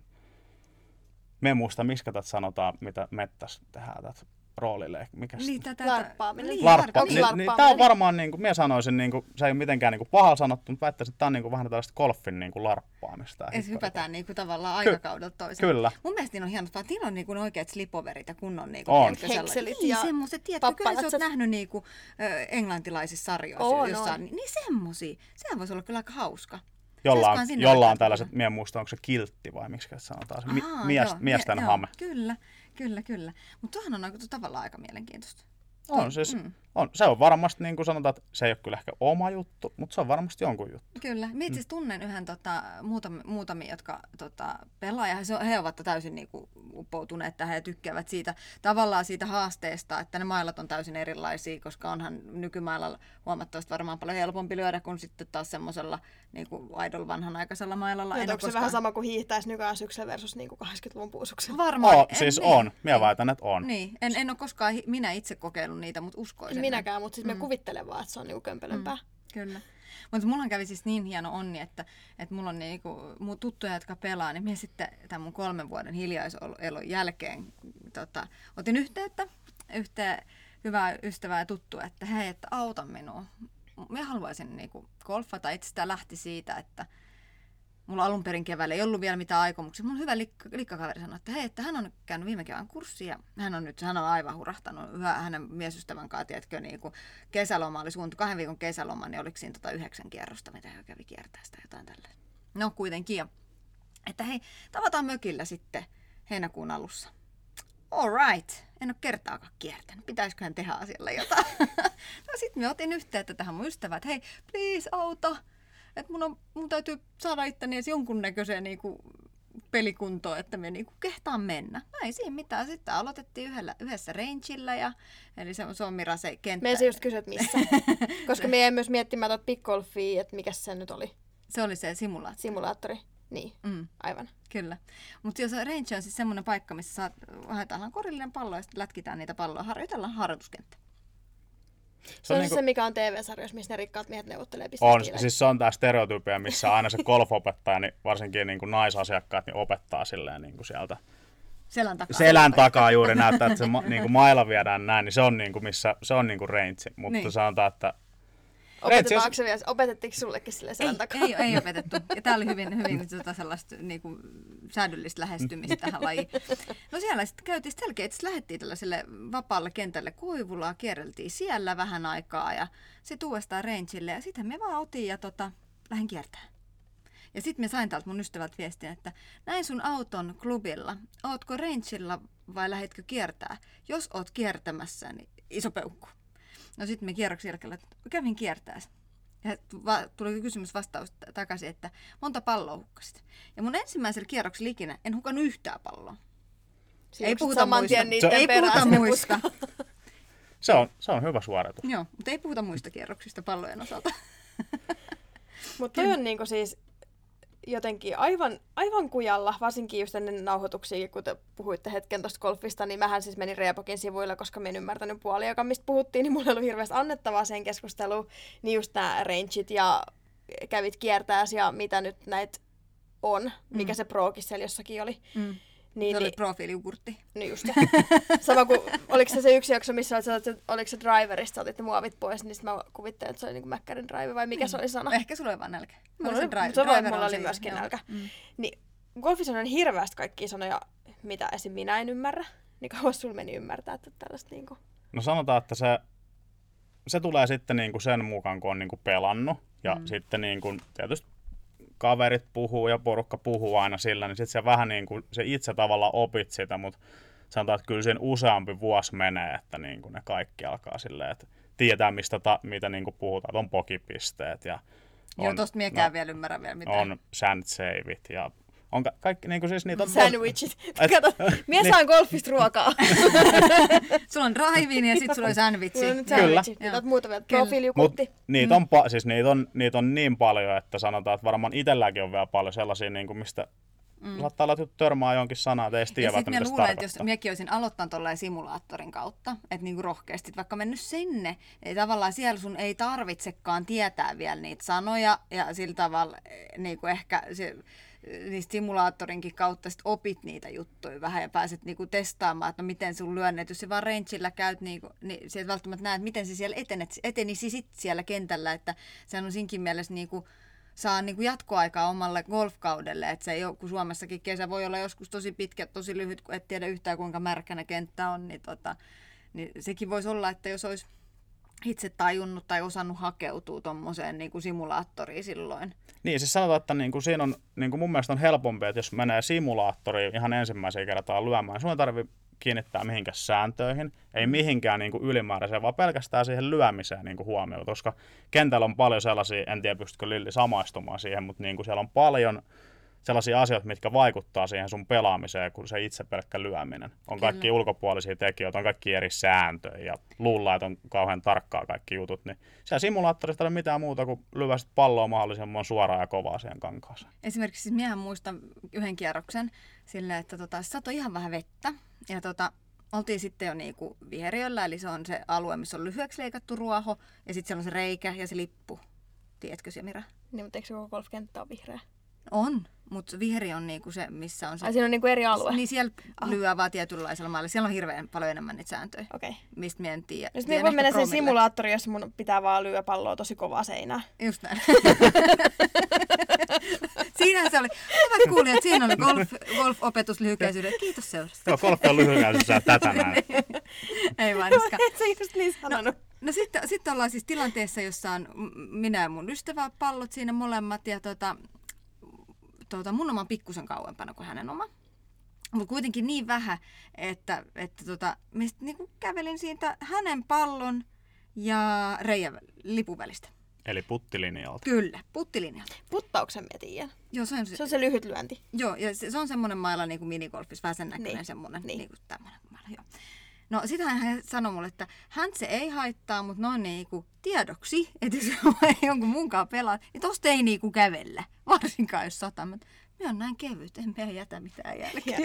S3: me muista, miksi tätä sanotaan, mitä mettäs tehdään tätä roolille. Mikä
S1: Niin, tätä,
S2: Larppaaminen.
S1: Niin,
S3: Larppa, niin, niin,
S2: larppaaminen?
S3: tämä on varmaan, niin kuin, minä sanoisin, niin kuin, se ei ole mitenkään niin kuin pahalla sanottu, mutta väittäisin, että tämä on niin kuin, vähän tällaista golfin niin kuin larppaamista. ja
S1: Et
S3: hipparita.
S1: hypätään niinku tavallaan aikakaudelta toiseen.
S3: Kyllä.
S1: Mun mielestä niin on hienoa, että niillä on niinku oikeat slipoverit ja kunnon niinku,
S3: On.
S1: tiedätkö, sellaiset-
S2: Henkselit
S1: niin,
S2: ja
S1: semmoiset, tiedätkö, kyllä sä oot
S2: pappalatsat.
S1: nähnyt niinku, ö, englantilaisissa sarjoissa
S2: On,
S1: jossain.
S2: on.
S1: Niin, niin semmosia. Sehän voisi olla kyllä aika hauska.
S3: Jolla on, jolla on tällaiset, minä muista, onko se kiltti vai miksi se sanotaan, se mi,
S1: Ahaa,
S3: mies,
S1: joo,
S3: miesten
S1: mie-
S3: hame.
S1: Joo, kyllä, kyllä, kyllä. Mutta tuohan on aika, tavallaan aika mielenkiintoista.
S3: On, siis,
S1: Mm.
S3: On, se on varmasti, niin kuin sanotaan, että se ei ole kyllä ehkä oma juttu, mutta se on varmasti jonkun juttu.
S1: Kyllä. Mä itse tunnen yhden tota, muutam, muutamia, jotka tota, pelaa ja he, he ovat täysin niinku, uppoutuneet tähän ja tykkäävät siitä tavallaan siitä haasteesta, että ne mailat on täysin erilaisia, koska onhan nykymailalla huomattavasti varmaan paljon helpompi lyödä kuin sitten taas semmoisella niinku idol vanhanaikaisella mailalla. Ole
S2: onko se
S1: koskaan-
S2: vähän sama kuin hiihtäisi nykyään syksyllä versus niin kuin 80-luvun puusuksella?
S1: Varmaan. En-
S3: siis
S1: niin,
S3: on, minä
S1: niin.
S3: väitän, että on.
S1: Niin, en, en ole koskaan minä itse kokeillut niitä, mutta uskoisin.
S2: Minäkään, mutta siis me kuvittelen vaan, että se on niin kömpelömpää.
S1: Kyllä. Mutta mulla kävi siis niin hieno onni, että, että mulla on niinku, mun tuttuja, jotka pelaa, niin minä sitten tämän mun kolmen vuoden hiljaiselon jälkeen tota, otin yhteyttä yhteen hyvää ystävää ja tuttua, että hei, että auta minua. Minä haluaisin niinku golfata. Itse sitä lähti siitä, että mulla alun perin keväällä ei ollut vielä mitään aikomuksia. Mun hyvä likka, likkakaveri sanoi, että hei, että hän on käynyt viime kevään kurssia ja hän on nyt, hän on aivan hurahtanut. Hyvä hänen miesystävän kanssa, tiedätkö, niin kuin kesäloma oli suunniteltu, kahden viikon kesäloma, niin oliko siinä tota yhdeksän kierrosta, mitä hän kävi kiertää sitä jotain tällä. No kuitenkin. Ja, että hei, tavataan mökillä sitten heinäkuun alussa. All right. En ole kertaakaan kiertänyt. Pitäisiköhän tehdä asialle jotain? no sitten me otin yhteyttä tähän mun ystävään, että hei, please auta. Että mun, on, mun täytyy saada itteni edes jonkunnäköiseen niinku, pelikuntoon, että me niinku kehtaan mennä. No ei siinä mitään. Sitten aloitettiin yhdellä, yhdessä rangeillä, ja, eli se, se on Mira se kenttä.
S2: Me ensin just kysyä, että missä. Koska me jäin myös miettimään tuota Big Golfia, että mikä se nyt oli.
S1: Se oli se simulaatio.
S2: Simulaattori. Niin,
S1: Mm.
S2: aivan.
S1: Kyllä. Mutta jos range on siis semmoinen paikka, missä saat, haetaan korillinen pallo ja sitten lätkitään niitä palloja, harjoitellaan harjoituskenttä.
S2: Se on
S3: niinku-
S2: siis se, mikä on TV-sarjoissa, missä ne rikkaat miehet neuvottelee
S3: On, siis se on tämä stereotypia, missä aina se golfopettaja, niin varsinkin niin kuin naisasiakkaat, niin opettaa silleen niin kuin sieltä
S1: Selän takaa.
S3: selän takaa juuri näyttää, että se ma, niin kuin mailla viedään näin, niin se on, niin kuin missä, se on niin kuin range. Mutta
S1: Niin.
S3: niin. sanotaan, että
S2: Opetetaanko vielä? Opetettiinko sullekin sille selän
S1: Ei,
S2: takaa?
S1: ei, ei opetettu. Ja tämä oli hyvin, hyvin tota sellaista niin kuin, säädyllistä lähestymistä tähän lajiin. No siellä sitten käytiin selkeä, että lähdettiin tällaiselle vapaalle kentälle Koivulaa, kierreltiin siellä vähän aikaa ja sitten uudestaan rangeille ja sitten me vaan otin ja tota, lähdin kiertämään. Ja sitten me sain täältä mun ystävät viestin, että näin sun auton klubilla. Ootko rangeilla vai lähdetkö kiertää? Jos oot kiertämässä, niin iso peukku. No sitten me kierroksen jälkeen kävin kiertää. Ja tuli kysymys vastaus takaisin, että monta palloa hukkasit. Ja mun ensimmäisellä kierroksella ikinä en hukannut yhtään palloa.
S2: Siinä
S1: ei puhuta muista.
S2: niiden
S1: ei
S2: perään
S1: puhuta muista.
S3: se on, se on hyvä suoritus.
S1: Joo, mutta ei puhuta muista kierroksista pallojen osalta.
S2: Mutta toi on niinku siis jotenkin aivan, aivan kujalla, varsinkin just ennen nauhoituksia, kun te puhuitte hetken tuosta golfista, niin mähän siis menin Reapokin sivuilla, koska mä en ymmärtänyt puolia, joka mistä puhuttiin, niin mulla ei ollut hirveästi annettavaa sen keskusteluun. Niin just nämä rangeit ja kävit kiertääs ja mitä nyt näitä on, mikä
S1: Mm.
S2: se prokin siellä jossakin oli.
S1: Mm.
S2: Niin,
S1: Se oli
S2: niin,
S1: profiiliugurtti.
S2: niin just. Sama kuin, oliko se se yksi jakso, missä olit, että oliko se driverista, otit ne muovit pois, niin mä kuvittelin, että se oli niinku Mäkkärin drive vai mikä se oli sana.
S1: Ehkä sulla oli vaan nälkä.
S2: Mulla
S1: se
S2: oli,
S1: dri-
S2: se voi,
S1: driver
S2: mulla
S1: on
S2: oli myöskin
S1: joo.
S2: nälkä.
S1: Mm.
S2: Niin golfissa on hirveästi kaikkia sanoja, mitä esim. minä en ymmärrä. Niin kauan sulla meni ymmärtää, että tällaista niinku...
S3: No sanotaan, että se, se tulee sitten niin kuin sen mukaan, kun on niin kuin pelannut. Ja mm. sitten niin kuin, tietysti kaverit puhuu ja porukka puhuu aina sillä, niin sitten se vähän niin kuin, se itse tavallaan opit sitä, mutta sanotaan, että kyllä siinä useampi vuosi menee, että niin kuin ne kaikki alkaa silleen, että tietää mistä ta, mitä niin kuin puhutaan, että on pokipisteet ja
S1: Joo,
S3: on,
S1: tosta miekään vielä ymmärrä vielä mitään.
S3: on sand saveit ja on ka- kaikki, niin kuin siis niitä on...
S2: Sandwichit.
S3: Et-
S2: Kato, mies
S3: niin.
S2: saan golfista ruokaa.
S1: Sulla on drive ja sitten sulla oli sandwichi.
S2: Mulla on nyt
S3: Kyllä.
S2: oot muuta vielä. Profiilijukutti.
S3: niitä,
S1: Mm.
S3: on, pa- siis niitä, on, niitä on niin paljon, että sanotaan, että varmaan itselläkin on vielä paljon sellaisia, niin kuin mistä mm. saattaa olla, että törmää jonkin sanaa, että ei tiedä,
S1: ja sitten
S3: mitä
S1: luulen, että jos
S3: tarkoittaa.
S1: minäkin olisin aloittanut tuollainen simulaattorin kautta, että niinku rohkeasti vaikka mennyt sinne, ei tavallaan siellä sun ei tarvitsekaan tietää vielä niitä sanoja, ja sillä tavalla eh, niinku ehkä se, niistä simulaattorinkin kautta sit opit niitä juttuja vähän ja pääset niinku testaamaan, että no miten sun lyönnet, jos sä vaan rangeillä käyt, niinku, niin sieltä välttämättä näet, miten se siellä etenet, etenisi sit siellä kentällä, että se on siinkin mielessä niinku, saa niin kuin jatkoaikaa omalle golfkaudelle, että se ei ole, kun Suomessakin kesä voi olla joskus tosi pitkä, tosi lyhyt, kun et tiedä yhtään kuinka märkänä kenttä on, niin, tota, niin sekin voisi olla, että jos olisi itse tajunnut tai osannut hakeutua tuommoiseen niin kuin simulaattoriin silloin.
S3: Niin, siis sanotaan, että niin kuin siinä on, niin kuin mun mielestä on helpompi, että jos menee simulaattoriin ihan ensimmäisen kertaa lyömään, sun ei tarvitse kiinnittää mihinkään sääntöihin, ei mihinkään niin kuin ylimääräiseen, vaan pelkästään siihen lyömiseen niin kuin huomioon, koska kentällä on paljon sellaisia, en tiedä pystytkö Lilli samaistumaan siihen, mutta niin kuin siellä on paljon sellaisia asioita, mitkä vaikuttaa siihen sun pelaamiseen, kun se itse pelkkä lyöminen. On kaikki
S1: Kyllä.
S3: ulkopuolisia tekijöitä, on kaikki eri sääntöjä ja luullaan, että on kauhean tarkkaa kaikki jutut. Niin siellä simulaattorista ei ole mitään muuta kuin lyöstä palloa mahdollisimman suoraan ja kovaa siihen kankaaseen.
S1: Esimerkiksi siis miehän muistan yhden kierroksen silleen, että tota, satoi ihan vähän vettä ja tota, oltiin sitten jo niinku viheriöllä, eli se on se alue, missä on lyhyeksi leikattu ruoho ja sitten siellä on se reikä ja se lippu. Tiedätkö se Mira?
S2: Niin, mutta eikö se koko golfkenttä ole vihreä?
S1: On, mutta viheri on niinku se, missä on se...
S2: Ai siinä on niinku eri alue?
S1: Niin siellä lyö vaan tietynlaisella maalla. Siellä on hirveän paljon enemmän niitä sääntöjä,
S2: Okei. Okay.
S1: mistä me en tiedä.
S2: No sit
S1: Tiedän
S2: me voi
S1: ehkä
S2: mennä sen
S1: promille.
S2: simulaattoriin, jossa mun pitää vaan lyödä palloa tosi kovaa seinään.
S1: Just näin. Siinähän se oli. Hyvät kuulijat, siinä oli golf, golf-opetus lyhykäisyydelle. Kiitos seurasta.
S3: Joo, golf on lyhykäisyydessä tätä näin.
S1: Ei vaan niskaan.
S2: Et sä just niin sanonut.
S1: No sitten, sitten ollaan siis tilanteessa, jossa on minä ja mun ystävä pallot siinä molemmat ja tota, tota, mun oma on pikkusen kauempana kuin hänen oma. Mutta kuitenkin niin vähän, että, että tota, mistä niinku kävelin siitä hänen pallon ja reijän lipun välistä.
S3: Eli puttilinjalta.
S1: Kyllä, puttilinjalta.
S2: Puttauksen mä tiedän.
S1: Joo, se on se,
S2: Se on se lyhyt lyönti.
S1: joo, ja se, se on semmoinen mailla niin kuin minigolfissa, vähän sen näköinen
S2: Niin,
S1: semmoinen,
S2: niin.
S1: niin. kuin tämmöinen mailla, joo. No sitähän hän sanoi mulle, että hän se ei haittaa, mutta noin niinku tiedoksi, että jos jonkun munkaan pelaa, niin tosta ei niinku kävellä, varsinkaan jos sataa. Mä, mä on näin kevyt, en mä jätä mitään jälkeä.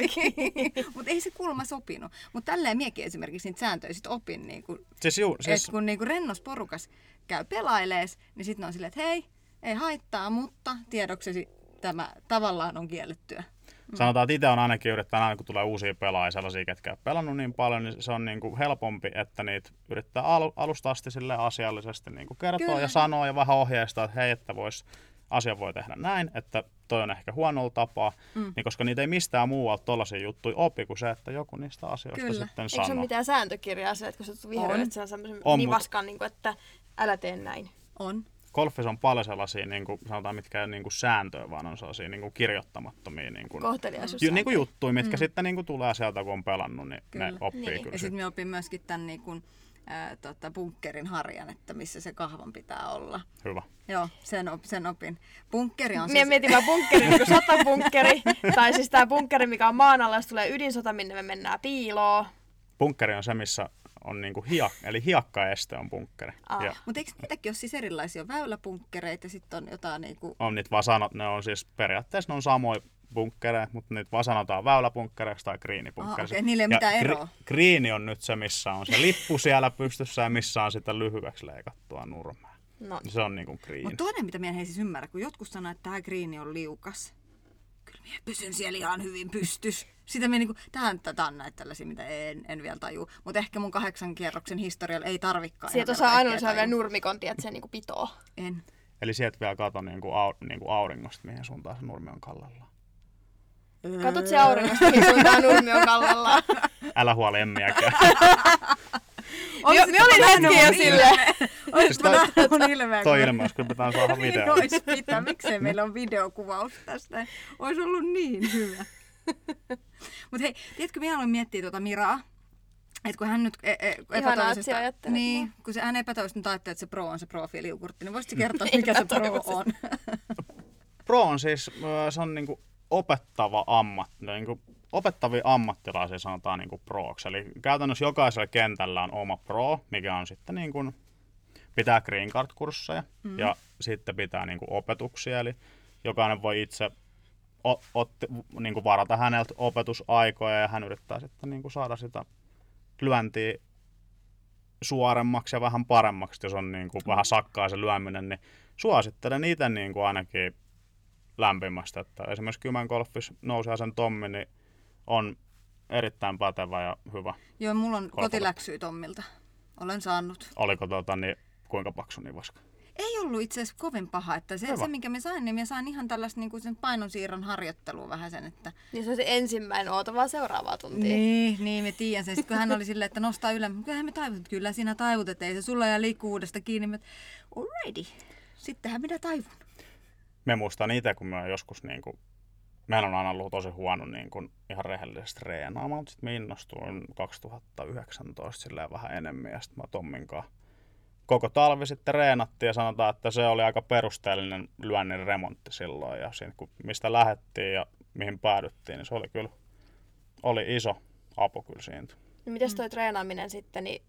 S1: mutta ei se kulma sopinut. Mutta tälleen miekin esimerkiksi niitä sääntöjä sit opin, niinku,
S3: Siis, juu,
S1: siis... kun niinku rennos porukas käy pelailees, niin sitten on silleen, että hei, ei haittaa, mutta tiedoksesi tämä tavallaan on kiellettyä.
S3: Sanotaan, että itse on ainakin yrittänyt aina, kun tulee uusia pelaajia, sellaisia, ketkä ei ole pelannut niin paljon, niin se on niin kuin helpompi, että niitä yrittää al- alusta asti sille asiallisesti niin kuin kertoa
S1: Kyllä.
S3: ja sanoa ja vähän ohjeistaa, että hei, että vois, asia voi tehdä näin, että toi on ehkä huonolla tapaa, mm. niin koska niitä ei mistään muualta tollaisia juttuja opi kuin se, että joku niistä asioista
S1: Kyllä.
S3: sitten
S2: Eikö se ole
S3: sanoo.
S2: mitään sääntökirjaa se, että kun sä
S1: On.
S2: että se on semmoisen
S3: On,
S2: nivaskan, niin kuin, että älä tee näin.
S1: On.
S3: Golfissa on paljon sellaisia, niin kuin, sanotaan, mitkä ei ole niin kuin sääntöjä, vaan on sellaisia niin kuin kirjoittamattomia niin kuin, ju, niin kuin juttuja, mitkä mm. sitten niin kuin tulee sieltä, kun on pelannut, niin
S1: Kyllä.
S3: ne oppii
S2: Niin.
S3: kyllä.
S1: Ja
S3: sit.
S1: sitten me opin myöskin tämän niin kuin, ää, tota, bunkkerin harjan, että missä se kahvan pitää olla.
S3: Hyvä.
S1: Joo, sen, op, sen opin. Bunkkeri on siis...
S2: mietin vaan bunkkeri, niin kuin sotabunkkeri, tai siis tämä bunkkeri, mikä on maan alla, jos tulee ydinsota, minne me mennään piiloon.
S3: Bunkkeri on se, missä on niin kuin hiak, eli hiakkaeste on bunkkeri.
S2: Aa.
S3: Ja
S1: Mutta eikö niitäkin ole siis erilaisia väyläbunkkereita ja sitten on jotain niinku...
S3: on niitä vaan sanot, ne on siis periaatteessa ne on samoja bunkkereja, mutta niitä vaan sanotaan väyläbunkkereiksi tai griinibunkkereiksi.
S1: Ah, okei, niillä ei ole mitään eroa.
S3: Griini on nyt se, missä on se lippu siellä pystyssä ja missä on sitä lyhyeksi leikattua nurmea.
S2: No,
S3: Se on niinku griini.
S1: Mutta toinen, mitä minä en siis ymmärrä, kun jotkut sanoo, että tämä griini on liukas. Pysyn siellä ihan hyvin pystys. Sitä minä niinku, tähän tätä on näitä tällaisia, mitä en, en vielä taju. Mutta ehkä mun kahdeksan kierroksen historialla ei tarvikaan.
S2: sieltä osaa saa vielä
S1: tajua.
S2: nurmikon, tiedät sen niin pitoo.
S1: En.
S3: Eli sieltä vielä kato niinku, au, niinku auringosta, mihin suuntaan se nurmi on kallellaan.
S2: Katot se auringosta, mihin suuntaan nurmi on kallellaan.
S3: Älä huoli emmiäkään.
S2: Jo, me olin hetki jo silleen.
S3: Siis toi-
S1: nähnyt mun ilmeen?
S3: Toi
S1: kun-
S3: ilme olisi kyllä pitää saada
S1: Niin
S3: video.
S1: ois pitää. Miksei meillä on videokuvaus tästä? Olisi ollut niin hyvä. Mutta hei, tiedätkö, minä aloin miettiä tuota Miraa. Että kun hän nyt e- e-
S2: ajattelet
S1: niin, kun se, hän epätoivisesti nyt ajattelee, että se pro on se profiiliukurtti, niin voisitko kertoa, mikä se pro on?
S3: Pro on siis, se on niinku opettava ammatti, niinku opettavia ammattilaisia sanotaan niinku proksi. Eli käytännössä jokaisella kentällä on oma pro, mikä on sitten niin kuin, pitää green card-kursseja mm. ja sitten pitää niinku opetuksia. Eli jokainen voi itse o, otti, niin kuin varata häneltä opetusaikoja ja hän yrittää sitten niin kuin saada sitä lyöntiä suoremmaksi ja vähän paremmaksi, jos on niin kuin vähän sakkaa se lyöminen, niin suosittelen itse niin kuin ainakin lämpimästi, että esimerkiksi Kymän golfis sen Tommi, niin on erittäin pätevä ja hyvä.
S1: Joo, mulla on kotiläksyä Tommilta. Olen saanut.
S3: Oliko tota, niin, kuinka paksu nivaska?
S1: Ei ollut itse asiassa kovin paha. Että se, se, minkä me sain, niin me sain ihan tällaista niin kuin sen painonsiirron harjoittelua vähän sen. Että...
S2: Niin se on se ensimmäinen, oota vaan seuraavaa tuntia.
S1: Niin, niin me tiedän sen. Sitten kun hän oli silleen, että nostaa ylös, kyllähän me taivut, kyllä sinä taivut, että ei se sulla ja liikkuvuudesta kiinni. Mä, alrighty, sittenhän minä taivun.
S3: Me muistan itse, kun me joskus niin kuin meillä on aina ollut tosi huono niin kuin ihan rehellisesti treenaamaan, mutta sitten innostuin 2019 silleen vähän enemmän ja sitten mä Tommin kanssa koko talvi sitten reenattiin ja sanotaan, että se oli aika perusteellinen lyönnin remontti silloin ja siinä, kun mistä lähettiin ja mihin päädyttiin, niin se oli kyllä oli iso apu kyllä siitä.
S2: No mites toi mm. treenaaminen sitten, niin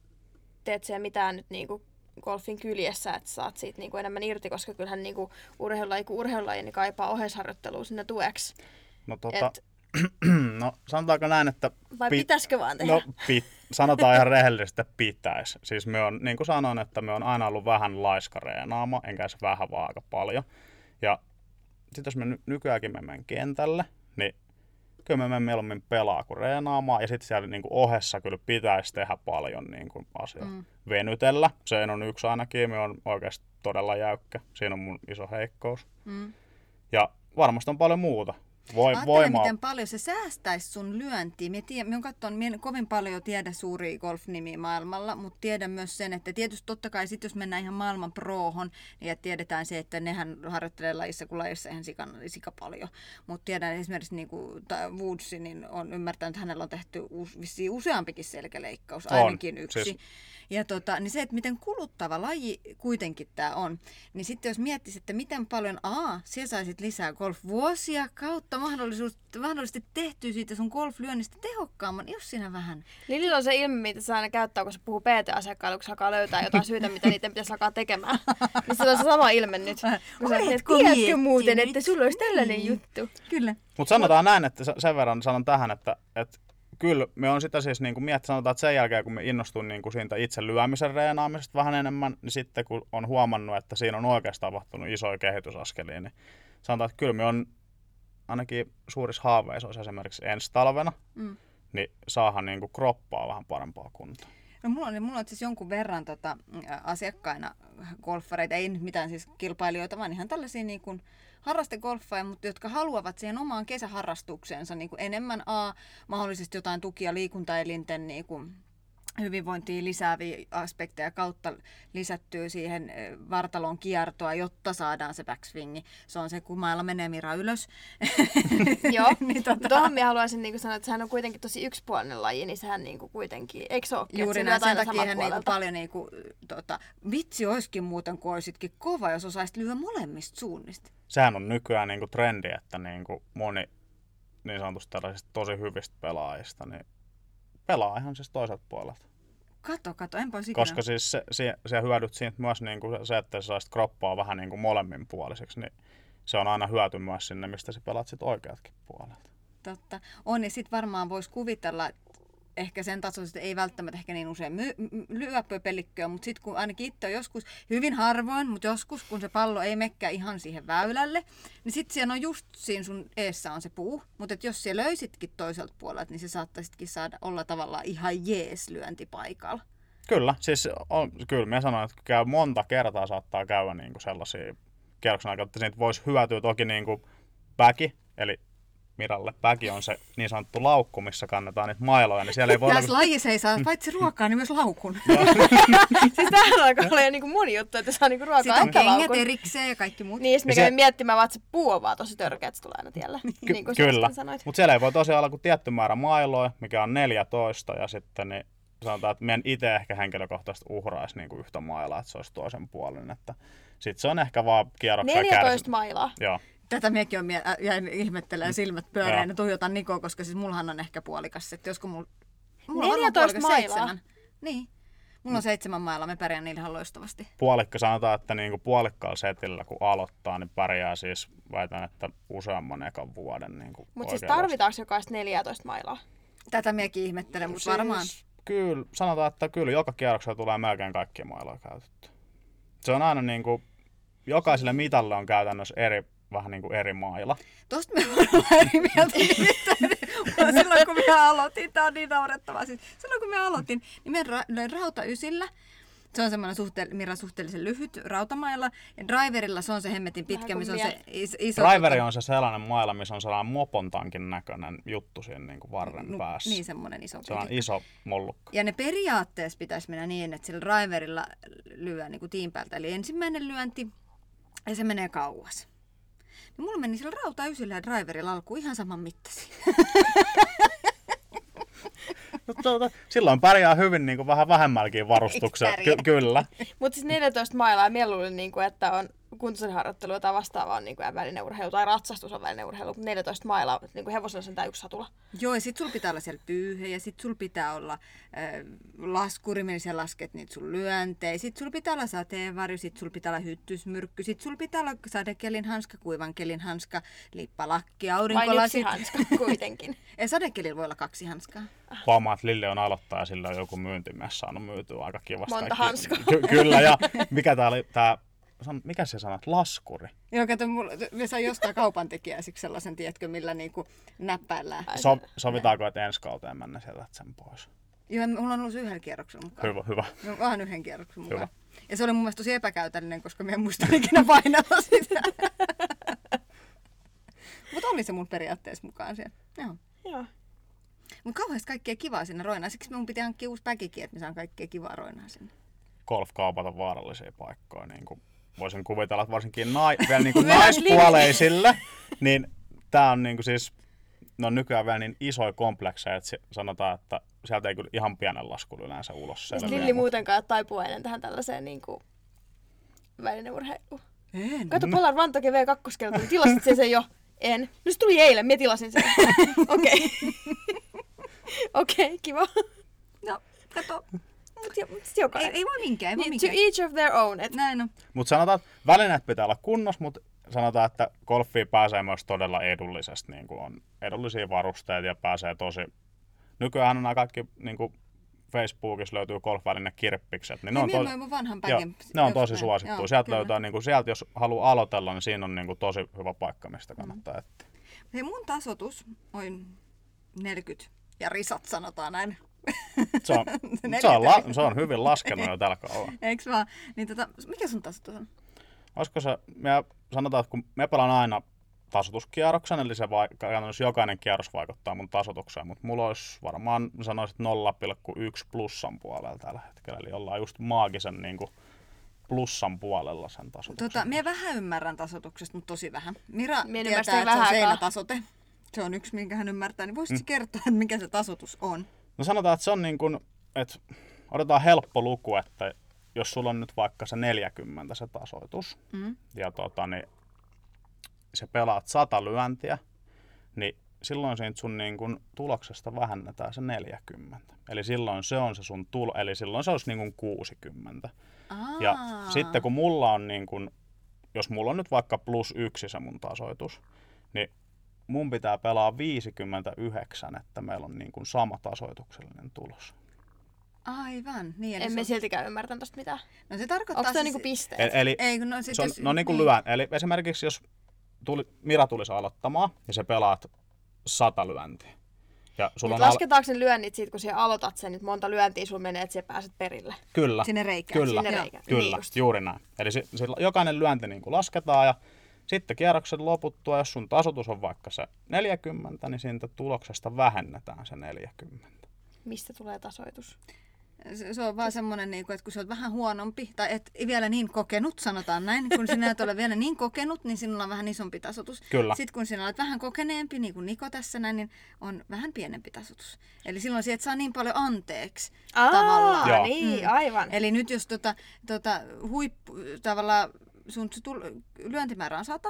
S2: teet siellä mitään nyt niinku golfin kyljessä, että saat siitä niinku enemmän irti, koska kyllähän niinku urheilulaji kuin urheilulaji niin kaipaa oheisharjoittelua sinne tueksi.
S3: No, tota, Et... no sanotaanko näin, että...
S2: Vai pit... pitäisikö vaan tehdä?
S3: No pit... sanotaan ihan rehellisesti, että pitäisi. Siis me on, niin kuin sanoin, että me on aina ollut vähän laiskareenaama, enkä se vähän vaan aika paljon. Ja sitten jos me ny- nykyäänkin me menen kentälle, niin kyllä me menen mieluummin pelaa kuin reenaamaan. Ja sitten siellä niin kuin ohessa kyllä pitäisi tehdä paljon niin kuin asioita. Mm. Venytellä, se on yksi ainakin, me on oikeasti todella jäykkä. Siinä on mun iso heikkous. Mm. Ja varmasti on paljon muuta.
S1: Voi, voima... miten paljon se säästäisi sun lyöntiin. Mie, tiedän, mie katson, mie kovin paljon tiedä suuria golfnimiä maailmalla, mutta tiedän myös sen, että tietysti totta kai sit jos mennään ihan maailman prohon, niin tiedetään se, että nehän harjoittelee lajissa kuin lajissa ihan sikan, sika paljon. Mutta tiedän esimerkiksi niin kuin Woodsi, niin on ymmärtänyt, että hänellä on tehty useampikin selkäleikkaus, ainakin on, yksi. Siis ja tota, niin se, että miten kuluttava laji kuitenkin tämä on, niin sitten jos miettisit, että miten paljon A, siellä saisit lisää golfvuosia kautta mahdollisuus, mahdollisesti tehtyä siitä sun golflyönnistä tehokkaamman, jos siinä vähän.
S2: Lilillä on se ilme, mitä se aina käyttää, kun se puhuu PT-asiakkaille, kun se alkaa löytää jotain syytä, mitä niiden pitäisi alkaa tekemään. niin se on se sama ilme nyt. Kun sä, tiedätkö muuten, että sulla olisi tällainen niin. juttu?
S1: Kyllä.
S3: Mutta sanotaan näin, että sen verran sanon tähän, että, että kyllä me on sitä siis niin kuin miettinyt, sanotaan, että sen jälkeen kun me innostun niin kuin siitä itse lyömisen reenaamisesta vähän enemmän, niin sitten kun on huomannut, että siinä on oikeasti tapahtunut isoja kehitysaskelia, niin sanotaan, että kyllä me on ainakin suurissa haaveissa olisi esimerkiksi ensi talvena, mm. niin saahan niin kuin kroppaa vähän parempaa kuntoa.
S1: No mulla on, mulla on siis jonkun verran tota, asiakkaina golfareita, ei nyt mitään siis kilpailijoita, vaan ihan tällaisia niin kuin, harrastegolffaja, mutta jotka haluavat siihen omaan kesäharrastukseensa niin kuin enemmän A, mahdollisesti jotain tukia liikuntaelinten niin kuin hyvinvointia lisääviä aspekteja kautta lisättyy siihen vartalon kiertoa, jotta saadaan se backswingi. Se on se, kun mailla menee mira ylös.
S2: Joo, niin tota... tuohon minä haluaisin niin sanoa, että sehän on kuitenkin tosi yksipuolinen laji, niin sehän niin kuin kuitenkin, eikö se olekin?
S1: Juuri näin, sen takia niin paljon niin kuin, tota, vitsi olisikin muuten, kun olisitkin kova, jos osaisit lyödä molemmista suunnista.
S3: Sehän on nykyään niin kuin trendi, että niin kuin moni niin sanotusti tällaisista tosi hyvistä pelaajista, niin pelaa ihan siis toiselta puolelta.
S1: Kato, kato, enpä olisi
S3: Koska siis se, se, se hyödyt siitä myös niin kuin se, että sä saisit kroppaa vähän niin kuin molemmin puoliseksi, niin se on aina hyöty myös sinne, mistä sä pelaat sit oikeatkin puolelta.
S1: Totta. On, ja sitten varmaan voisi kuvitella, ehkä sen tasoisesti ei välttämättä ehkä niin usein my- pelikköä, mutta sitten kun ainakin itse on joskus, hyvin harvoin, mutta joskus kun se pallo ei mekkää ihan siihen väylälle, niin sitten siellä on just siinä sun eessä on se puu, mutta jos siellä löysitkin toiselta puolelta, niin se saattaisitkin saada olla tavallaan ihan jees lyöntipaikalla.
S3: Kyllä, siis on, kyllä minä sanoin, että käy monta kertaa saattaa käydä niin kuin sellaisia kierroksen aikana, että siitä voisi hyötyä toki niin kuin väki, eli Miralle päki on se niin sanottu laukku, missä kannetaan niitä mailoja, niin siellä ei voi...
S1: Tässä lajissa ei saa paitsi ruokaa, niin myös laukun.
S2: siis tähän alkaa olla jo niin kuin moni juttu, että saa niin kuin ruokaa
S1: Sitten on kengät laukun. erikseen ja kaikki muut.
S2: Niin, sitten me se... miettimään vaan, että se puu on vaan tosi törkeä, että se tulee aina tiellä. Ky- niin kuin
S3: kyllä, mutta siellä ei voi tosiaan olla kuin tietty määrä mailoja, mikä on 14, ja sitten niin sanotaan, että meidän itse ehkä henkilökohtaisesti uhraisi niin kuin yhtä mailaa, että se olisi toisen puolen. Että sitten se on ehkä vaan kierroksia
S2: 14 kärsi... mailaa?
S3: Joo.
S1: Tätä miekin on mie- jäin ihmettelemään silmät pyöreän ja tuijotan Niko, koska siis mullahan on ehkä puolikas. Että josko mulla,
S2: mulla 14 mailaa?
S1: seitsemän. Niin. Mulla on seitsemän mailla, me pärjään niillä ihan loistavasti.
S3: Puolikka sanotaan, että niinku puolikkaalla setillä kun aloittaa, niin pärjää siis, väitän, että useamman ekan vuoden. Niinku
S2: Mutta siis tarvitaanko jokaista 14 mailaa?
S1: Tätä miekin ihmettelen, mutta
S3: Siis
S1: varmaan.
S3: Kyllä, sanotaan, että kyllä joka kierroksella tulee melkein kaikki mailoja käytetty. Se on aina niin kuin, jokaiselle mitalle on käytännössä eri, vähän niin kuin eri mailla.
S1: Tosta me voidaan olla eri mieltä nimittäin. silloin kun minä aloitin, tämä on niin naurettavaa. Siis silloin kun minä aloitin, niin minä ra- rautaysillä. Se on semmoinen suhte- Mira suhteellisen lyhyt rautamailla. Ja driverilla se on se hemmetin pitkä, missä on se is- iso...
S3: Driveri on se sellainen mailla, missä on sellainen mopontankin näköinen juttu siinä niin kuin varren
S1: nu-
S3: päässä.
S1: Niin, semmoinen iso.
S3: se on iso mollukka.
S1: Ja ne periaatteessa pitäisi mennä niin, että sillä driverilla lyö niin kuin tiin päältä. Eli ensimmäinen lyönti ja se menee kauas. Niin mulla meni sillä rautaysillä ja driverilla alkuun ihan saman mittaisia.
S3: No, tuota, silloin pärjää hyvin niin kuin vähän vähemmälläkin varustuksella. Ky- kyllä.
S2: Mutta siis 14 mailaa, ja luulin, niin kuin, että on kuntoisen harjoittelu tai vastaavaa on niin kuin välineurheilu tai ratsastus on välineurheilu, mutta 14 mailaa niin kuin hevosella sentään yksi satula.
S1: Joo, ja sit sulla pitää olla siellä pyyhe, ja sit sulla pitää olla äh, laskuri, millä sä lasket niitä sun lyöntejä. Sit sulla pitää olla sateenvarjo, sit sulla pitää olla hyttysmyrkky, sit sulla pitää olla sadekelin hanska, kuivan kelin hanska, lippalakki,
S2: Vain yksi
S1: aurinkolasit.
S2: hanska kuitenkin.
S1: Ja sadekelillä voi olla kaksi hanskaa.
S3: Huomaa, että Lille on aloittaja, sillä on joku myyntimies saanut myytyä aika kivasti.
S2: Monta hanskaa.
S3: Ky- kyllä, ja mikä tää oli, tää, mikä se sanat, laskuri?
S1: Joo, kato, mulla, me sain jostain kaupantekijäisiksi sellaisen, tiedätkö, millä niinku näppäillään.
S3: So, sovitaanko, että ensi kauteen mennä sieltä sen pois?
S1: Joo, mulla on ollut yhden kierroksen mukaan.
S3: Hyvä, hyvä.
S1: Vähän yhden kierroksen mukaan.
S3: Hyvä.
S1: Ja se oli mun mielestä tosi epäkäytännöllinen, koska me en muista ikinä painella sitä. Mutta oli se mun periaatteessa mukaan siellä. Joo.
S2: Joo.
S1: Mutta kauheasti kaikkea kivaa sinne roinaan. Siksi mun piti hankkia uusi päkikin, että mä saan kaikkea kivaa roinaa sinne.
S3: golfkaupat on vaarallisia paikkoja. Niin kuin voisin kuvitella, että varsinkin nai, vielä niin kuin naispuoleisille, niin tämä on niin kuin siis, no nykyään vielä niin isoja komplekseja, että sanotaan, että sieltä ei kyllä ihan pienen laskun yleensä ulos selviä.
S2: Lilli
S3: mutta-
S2: muutenkaan ole taipuvainen tähän tällaiseen niin kuin, välineurheiluun.
S1: En.
S2: Kato, Polar Vantoke V2 tuli. Tilasit sen sen jo? En. No se tuli eilen, minä tilasin sen. Okei. Okei, kiva.
S1: No, kato.
S2: Mut, jo, mut sit
S1: Ei, ei voi minkään, ei voi
S2: Niin, to
S1: minkään.
S2: each of their own. Et,
S1: Näin on.
S3: Mutta sanotaan, että välineet pitää olla kunnossa, mutta sanotaan, että golfiin pääsee myös todella edullisesti. Niin kuin on edullisia varusteita ja pääsee tosi... Nykyään on nämä kaikki niin kuin Facebookissa löytyy golfväline kirppikset. Niin ne,
S1: Niin,
S3: on
S1: minä
S3: tosi,
S1: vanhan
S3: joo,
S1: päkin.
S3: ne on tosi suosittuja.
S1: Joo,
S3: Sieltä
S1: kyllä.
S3: löytää, niin kuin, sieltä jos haluaa aloitella, niin siinä on niin kuin, tosi hyvä paikka, mistä kannattaa etsiä.
S1: Hei, mun tasotus on 40 ja risat sanotaan näin.
S3: Se on, se, on la, se on hyvin laskenut jo tällä kaudella.
S1: Eiks vaan? Niin tota, mikä sun tasotus on?
S3: Olisiko se, me sanotaan, että kun me pelaan aina tasotuskierroksen, eli se vai, käytännössä jokainen kierros vaikuttaa mun tasotukseen, mutta mulla olisi varmaan, sanoisin, että 0,1 plussan puolella tällä hetkellä, eli ollaan just maagisen niin kuin, plussan puolella sen tasotuksen.
S1: Tota, minä vähän ymmärrän tasotuksesta, mutta tosi vähän. Mira
S2: Mie en
S1: tietää, että se on seinätasote. Se on yksi, minkä hän ymmärtää. Niin voisitko mm. kertoa, että mikä se tasotus on?
S3: No sanotaan, että se on niin kuin, että otetaan helppo luku, että jos sulla on nyt vaikka se 40 se tasoitus,
S1: Mm.
S3: ja tota, niin se pelaat sata lyöntiä, niin silloin siitä sun niin kun, tuloksesta vähennetään se 40. Eli silloin se on se sun tulo, eli silloin se olisi niin kun 60.
S1: Aa.
S3: Ja sitten kun mulla on niin kun, jos mulla on nyt vaikka plus yksi se mun tasoitus, niin mun pitää pelaa 59, että meillä on niin kun sama tasoituksellinen tulos.
S1: Aivan. Niin, eli
S2: emme
S1: se, on-
S2: siltikään ymmärtänyt tosta mitään.
S1: no se tarkoittaa
S2: Onko se
S1: siis-
S2: niinku pisteet?
S3: E- Eli
S1: Ei, kun no sit
S3: se on,
S1: jos,
S3: no niin kuin lyön. Eli esimerkiksi jos tuli, Mira tulisi aloittamaan ja se pelaat sata lyöntiä. Ja sulla
S2: Mut
S3: on al-
S2: lasketaanko ne lyönnit siitä, kun sä aloitat sen, että monta lyöntiä sulla menee, että sä pääset perille?
S3: Kyllä.
S1: Sinne reikään.
S3: Kyllä,
S2: Sinne reikään.
S3: kyllä
S2: Niin just.
S3: juuri näin. Eli si- si- jokainen lyönti niin kuin lasketaan ja sitten kierroksen loputtua, jos sun tasotus on vaikka se 40, niin siitä tuloksesta vähennetään se 40.
S2: Mistä tulee tasoitus?
S1: Se, se on vaan semmoinen, niin kuin, että kun sä oot vähän huonompi, tai et vielä niin kokenut, sanotaan näin, kun sinä et ole vielä niin kokenut, niin sinulla on vähän isompi tasotus.
S3: Kyllä.
S1: Sitten kun sinä olet vähän kokeneempi, niin kuin Niko tässä näin, niin on vähän pienempi tasotus. Eli silloin sieltä saa niin paljon anteeksi tavallaan.
S3: Joo.
S2: niin, aivan.
S1: Eli nyt jos tota, tota, huippu, tavallaan sun tul, lyöntimäärä on 100,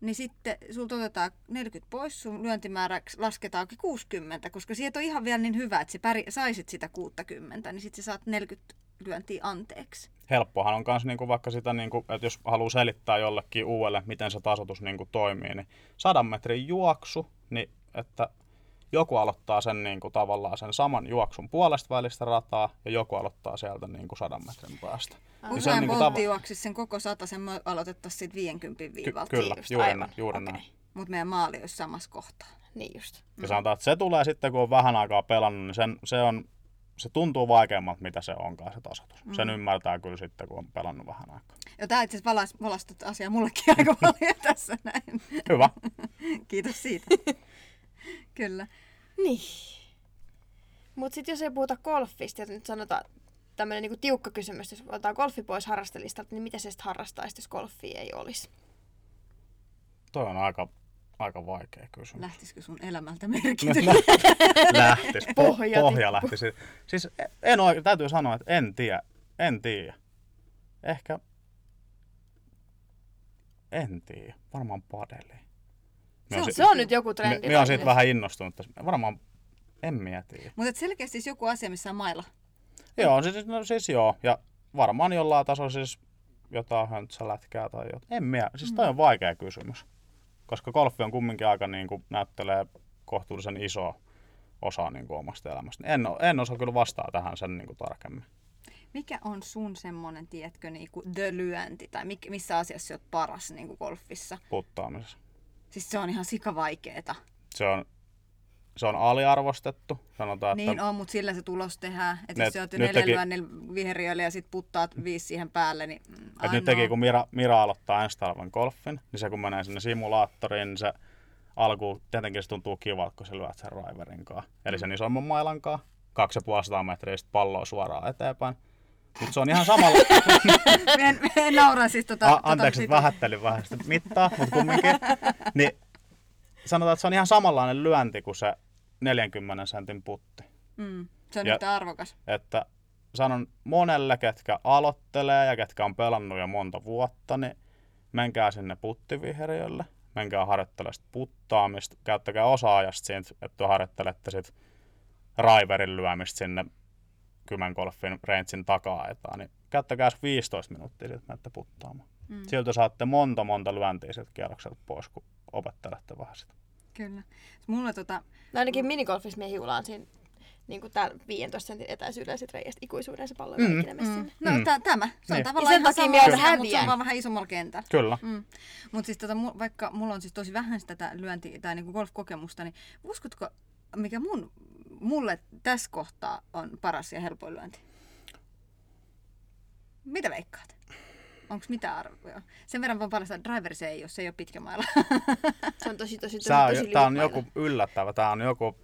S1: niin sitten sulta otetaan 40 pois, sun lyöntimääräksi lasketaankin 60, koska sieltä on ihan vielä niin hyvä, että sä päri, saisit sitä 60, niin sitten sä saat 40 lyöntiä anteeksi?
S3: helppohan on myös niinku vaikka sitä, niinku, että jos haluaa selittää jollekin uudelle, miten se tasoitus niinku toimii, niin sadan metrin juoksu, niin että joku aloittaa sen niinku, tavallaan sen saman juoksun puolesta välistä rataa ja joku aloittaa sieltä niinku, sadan metrin päästä.
S1: Usein
S3: se on
S1: niinku
S3: niinku
S1: tava- juoksisi sen koko sen me aloitettaisiin siitä 50 viivalta.
S3: Kyllä,
S2: just,
S3: juuri,
S2: aivan.
S3: näin, juuri
S2: Okei.
S3: näin.
S1: Mutta meidän maali olisi samassa kohtaa.
S2: Niin just.
S3: Ja sanotaan, että se tulee sitten, kun on vähän aikaa pelannut, niin sen, se, on, se tuntuu vaikeammalta, mitä se onkaan se tasoitus. Mm. Sen ymmärtää kyllä sitten, kun on pelannut vähän aikaa.
S1: Ja tämä itse asiassa valas, valastut asiaa mullekin aika paljon tässä näin.
S3: Hyvä.
S1: Kiitos siitä. Kyllä.
S2: Niin. Mutta sitten jos ei puhuta golfista, ja nyt sanotaan tämmöinen niinku tiukka kysymys, jos otetaan golfi pois harrastelistalta, niin mitä se sitten harrastaisi, jos golfia ei olisi?
S3: Toi on aika, aika vaikea kysymys.
S1: Lähtisikö sun elämältä merkitys?
S3: lähtis. Po-
S2: Pohja
S3: pohja lähtisi. Siis en oikein, täytyy sanoa, että en tiedä. En tiedä. Ehkä, en tiedä. Varmaan padeli.
S1: Se on-
S2: Se on nyt joku trendi.
S3: Minä olen siitä vähän innostunut. tässä. Varmaan, en mieti.
S1: Mutta selkeästi siis joku asia, missä on mailla.
S3: Joo, siis, no, siis joo. Ja varmaan jollain tasolla siis jotain höntsälätkää tai jotain. En minä. Siis toi on vaikea kysymys. Koska golfi on kumminkin aika niin kuin, näyttelee kohtuullisen iso osa niin kuin, omasta elämästä. En, en osaa kyllä vastaa tähän sen niin kuin, tarkemmin.
S1: Mikä on sun semmonen, tiedätkö, niinku the lyönti? Tai missä asiassa sä oot paras niinku golfissa?
S3: puttaamisessa.
S1: Siis se on ihan sikavaikeeta.
S3: Se on, se on aliarvostettu. Sanotaan,
S1: Niin
S3: että
S1: on, mutta sillä se tulos tehdään. Että jos sä oot jo neljän
S3: teki-
S1: lyönnillä ja sit puttaat viisi siihen päälle, niin mm,
S3: et nyt teki, kun Mira, Mira aloittaa ensi talven golfin, niin se kun menee sinne simulaattoriin, niin se alkuun tietenkin se tuntuu kivalta, kun sä lyöt sen raiverin kanssa. Eli sen isomman mailan kanssa. 250 metriä palloa suoraan eteenpäin. Mutta se on ihan samalla...
S1: Me en, me en naura siis tota...
S3: A, anteeksi, että vähättelin vähän sitä mittaa, mutta kumminkin. Niin sanotaan, että se on ihan samanlainen lyönti kuin se 40 sentin putti.
S1: Mm, se on
S3: Ja-
S1: yhtä arvokas.
S3: Että sanon monelle, ketkä aloittelee ja ketkä on pelannut jo monta vuotta, niin menkää sinne puttiviheriölle, menkää harjoittelemaan sitä puttaamista, käyttäkää osa-ajasta siitä, että harjoittelette sit raiverin lyömistä sinne Kymenkolfin rangein takaa etaan, niin käyttäkää 15 minuuttia sitten menette puttaamaan. Mm. Siltä saatte monta monta lyöntiä sieltä kierrokselta pois, kun opettelette vähän sitä.
S1: Kyllä. Mulla tota,
S2: No ainakin minigolfissa me hiulaan siinä niin kuin täällä 15 sentin etäisyydellä sit reiästä ikuisuuden se pallo ei
S3: Mm.
S2: ikinä mene sinne.
S1: no
S3: Mm.
S1: tä, tämä. Se on
S3: Niin.
S1: tavallaan
S2: Ja sen
S1: ihan
S2: takia
S1: sama asia, mutta se on vaan vähän isommalla kentällä.
S3: Kyllä.
S1: Mm. Mutta siis tota, vaikka mulla on siis tosi vähän sitä tätä lyönti- tai niinku golf-kokemusta, niin uskotko, mikä mun, mulle tässä kohtaa on paras ja helpoin lyönti? Mitä veikkaat? Onko mitä arvoja? Sen verran vaan paljastaa, että driver se ei ole, se ei ole pitkä mailla.
S2: Se on tosi, tosi, tosi,
S3: on,
S2: tosi
S3: tää on joku yllättävä, tää on joku...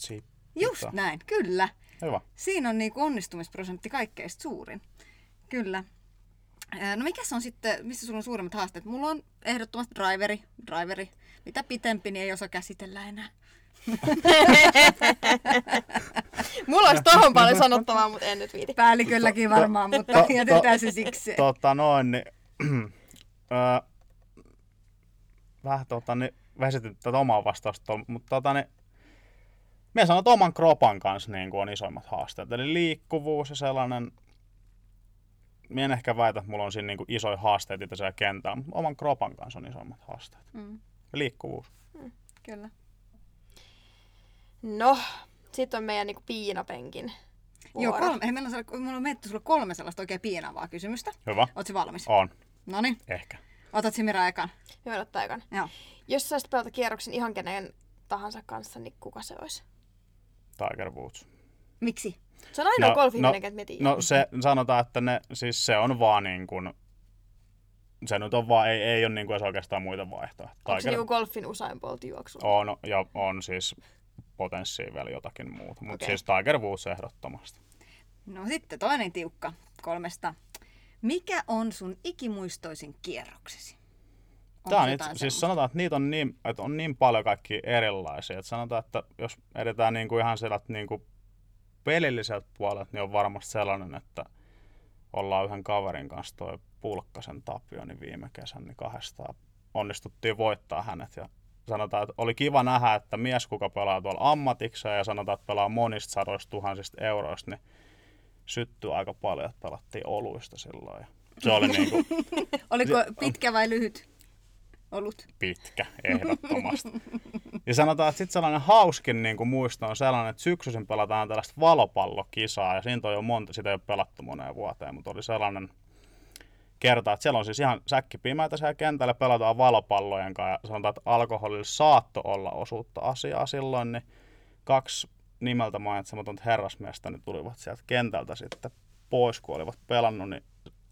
S3: Chip.
S1: Just näin, kyllä.
S3: Hyvä.
S1: Siinä on niinku onnistumisprosentti kaikkeista suurin. Kyllä. No mikä se on sitten, missä sulla on suurimmat haasteet? Mulla on ehdottomasti driveri, driveri. Mitä pitempi, niin ei osaa käsitellä enää.
S2: Mulla olisi tohon paljon sanottavaa, mutta en nyt viiti.
S1: Päällikölläkin varmaan, mutta jätetään se siksi.
S3: Tota noin, niin... vähän tota, niin, vesitin tätä omaa vastausta, mutta tota, niin, Mie sanon, että oman kropan kanssa niin kuin on isoimmat haasteet. Eli liikkuvuus ja sellainen... Mie en ehkä väitä, että mulla on siinä niin kuin isoja haasteita siellä kentällä, mutta oman kropan kanssa on isoimmat haasteet.
S1: Mm,
S3: Ja liikkuvuus.
S1: kyllä.
S2: No, sitten on meidän niinku piinapenkin
S1: Joo,
S2: vuoro.
S1: kolme, hei, meillä on, sella- mulla on mietitty sulle kolme sellaista oikein piinaavaa kysymystä.
S3: Hyvä.
S1: Ootko valmis?
S3: On.
S1: No niin,
S3: Ehkä.
S1: otat Simira ekan.
S2: Hyvä ottaa ekan.
S1: Joo.
S2: Jos saisit pelata kierroksen ihan kenen tahansa kanssa, niin kuka se olisi?
S3: Tiger Woods.
S1: Miksi?
S2: Se on ainoa no, golfihminen,
S3: no,
S2: me tiedän.
S3: No se, sanotaan, että ne, siis se on vaan niin kuin, se nyt on vaan, ei, ei ole niin kuin edes oikeastaan muita vaihtoehtoja.
S2: Onko se niinku golfin Usain Bolt juoksu?
S3: on, ja on siis potenssiin vielä jotakin muuta, mutta
S2: Okei.
S3: siis Tiger Woods ehdottomasti.
S1: No sitten toinen tiukka kolmesta. Mikä on sun ikimuistoisin kierroksesi? Onko
S3: Tämä on itse, siis sanotaan, että niitä on niin, että on niin paljon kaikki erilaisia. Että sanotaan, että jos edetään niin kuin ihan sieltä niin kuin pelilliseltä puolelta, niin on varmasti sellainen, että ollaan yhden kaverin kanssa toi Pulkkasen Tapio, niin viime kesän niin kahdestaan onnistuttiin voittaa hänet. Ja sanotaan, että oli kiva nähdä, että mies, kuka pelaa tuolla ammatikseen ja sanotaan, että pelaa monista sadoista tuhansista euroista, niin syttyi aika paljon, että pelattiin oluista silloin. Se oli niin kuin
S1: Oliko pitkä vai lyhyt olut?
S3: pitkä, ehdottomasti. Ja sanotaan, että sitten sellainen hauskin niin kuin muisto on sellainen, että syksyisin pelataan tällaista valopallokisaa, ja siitä on jo monta, sitä ei ole pelattu moneen vuoteen, mutta oli sellainen kerta, että siellä on siis ihan säkki pimeätä siellä kentällä, pelataan valopallojen kanssa, ja sanotaan, että alkoholilla saatto olla osuutta asiaa silloin, niin kaksi nimeltä mainitsematonta herrasmiestä niin tulivat sieltä kentältä sitten pois, kun olivat pelannut, niin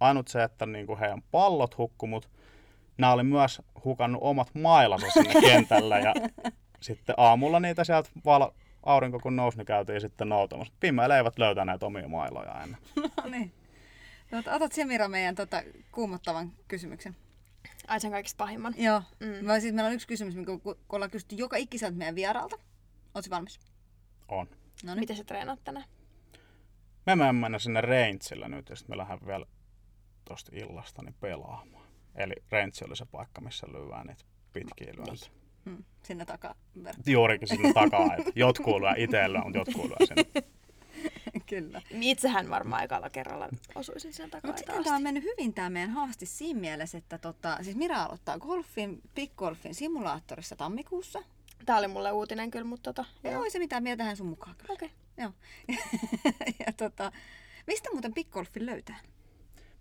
S3: ainut se, että niin kuin heidän pallot hukku, mutta nämä oli myös hukannut omat mailansa sinne kentälle ja sitten aamulla niitä sieltä val- aurinko kun nousi, niin käytiin sitten noutamassa. Pimeällä eivät löytäneet omia mailoja ennen.
S1: No niin. Tota, otat se Mira meidän tota, kuumottavan kysymyksen.
S2: Ai sen kaikista pahimman.
S1: Joo. Mm. Mä, siis meillä on yksi kysymys, mikä kun kun ollaan kysytty joka ikiseltä meidän vieraalta. Oletko valmis?
S3: On.
S1: No niin.
S2: Miten sä treenaat tänään?
S3: Me menen mennä sinne Reintsille nyt ja sitten me lähden vielä tuosta illasta niin pelaamaan. Eli Reintsi oli se paikka, missä lyödään niitä pitkiä lyöntiä.
S1: Mm. Sinne takaa.
S3: Juurikin sinne takaa, jotkut lyö itsellä, mutta jotkut lyö sinne.
S1: Kyllä.
S2: Itsehän varmaan ekalla kerralla osuisin sen takaa.
S1: Mutta sitten tämä on mennyt hyvin tämä meidän haaste siinä mielessä, että tota, siis Mira aloittaa golfin, pickgolfin simulaattorissa tammikuussa.
S2: Tää oli mulle uutinen kyllä, mutta tota,
S1: Joo,
S2: joo.
S1: ei se mitään mieltä hän sun mukaan kyllä.
S2: Okei.
S1: Joo. ja tota, mistä muuten pickgolfin löytää?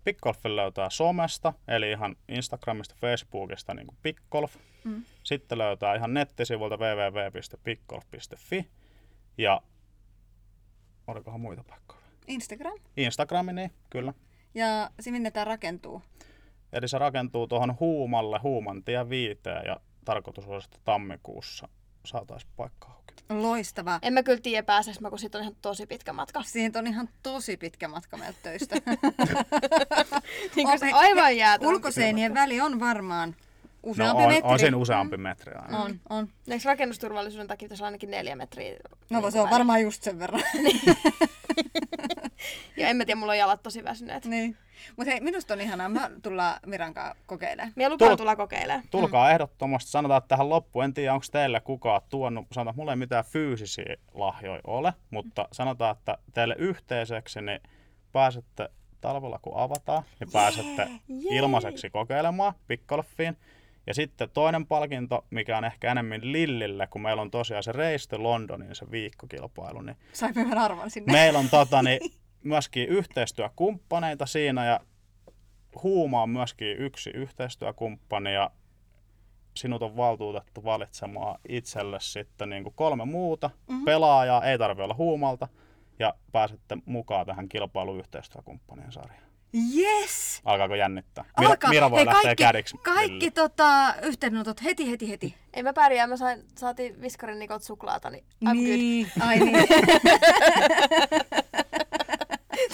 S3: Pickgolfin löytää somesta, eli ihan Instagramista, Facebookista niin kuin Pickgolf.
S1: Mm.
S3: Sitten löytää ihan nettisivulta www.pickgolf.fi ja olikohan muita paikkoja?
S1: Instagram.
S3: Instagrami, niin kyllä.
S1: Ja se minne tämä rakentuu.
S3: Eli se rakentuu tuohon Huumalle, Huumantie viiteen ja tarkoitus olisi, että tammikuussa saataisiin paikka auki.
S1: Loistava.
S2: En mä kyllä tiedä pääseks mä, kun siitä on ihan tosi pitkä matka.
S1: Siitä on ihan tosi pitkä matka meiltä töistä.
S2: niin kuin
S1: se-
S2: aivan jäätön.
S1: Ulkoseinien väli on varmaan
S3: No
S1: useampi
S3: on,
S1: metri.
S3: on siinä useampi metri aina.
S1: On, on.
S2: Eikö rakennusturvallisuuden takia pitäisi olla ainakin neljä metriä?
S1: No
S2: niin
S1: se on varmaan just sen verran.
S2: Ja en mä tiedä, mulla on jalat tosi väsyneet.
S1: niin. Mutta hei, minusta on ihanaa. Mä tullaan Miran kanssa kokeilemaan.
S2: Mie lupaan
S3: Tul-
S2: tulla kokeilemaan.
S3: Tulkaa ehdottomasti. Sanotaan että tähän loppuun. En tiedä, onko teille kukaan tuonut. Sanotaan, että mulla ei mitään fyysisiä lahjoja ole, mutta sanotaan, että teille yhteiseksi niin pääsette talvella, kun avataan, niin pääsette ilmaiseksi kokeilemaan pickgolfiin. Ja sitten toinen palkinto, mikä on ehkä enemmän Lillille, kun meillä on tosiaan se Race Londonin se viikkokilpailu, niin
S1: Sai hyvän arvon sinne.
S3: meillä on tota, niin, myöskin yhteistyökumppaneita siinä ja Huuma on myöskin yksi yhteistyökumppani ja sinut on valtuutettu valitsemaan itselle sitten niin kuin kolme muuta mm-hmm. pelaajaa, ei tarvitse olla Huumalta ja pääsette mukaan tähän kilpailuyhteistyökumppanien sarjaan.
S1: Yes!
S3: Alkaako jännittää? Mira,
S1: Alkaa.
S3: Mira voi
S1: Hei,
S3: lähteä
S1: kaikki,
S3: kädiksi.
S1: Kaikki tota, yhteydenotot heti, heti, heti.
S2: Ei mä pärjää, mä sain, saatiin Viskarin Nikot suklaata, niin I'm good.
S1: niin. Ai niin.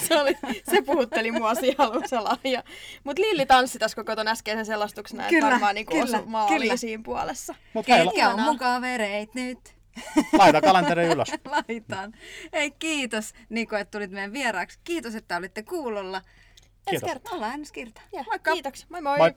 S2: Se, oli, se puhutteli mua siellä alussa lahja. Mut Lilli tanssi tässä koko ton äskeisen selostuksena, että varmaan niinku
S1: kyllä,
S2: osu maaliin
S1: kyllä.
S2: siinä puolessa.
S3: Mut
S1: Ketkä on mun kavereit nyt?
S3: laita kalenteri ylös.
S1: Laitan. Hei, kiitos Niko, että tulit meidän vieraaksi. Kiitos, että olitte kuulolla.
S3: Kiitos.
S1: Ensi kertaa ollaan ensi kertaa. Moikka!
S2: Kiitoksia. Moi moi.
S3: Moi.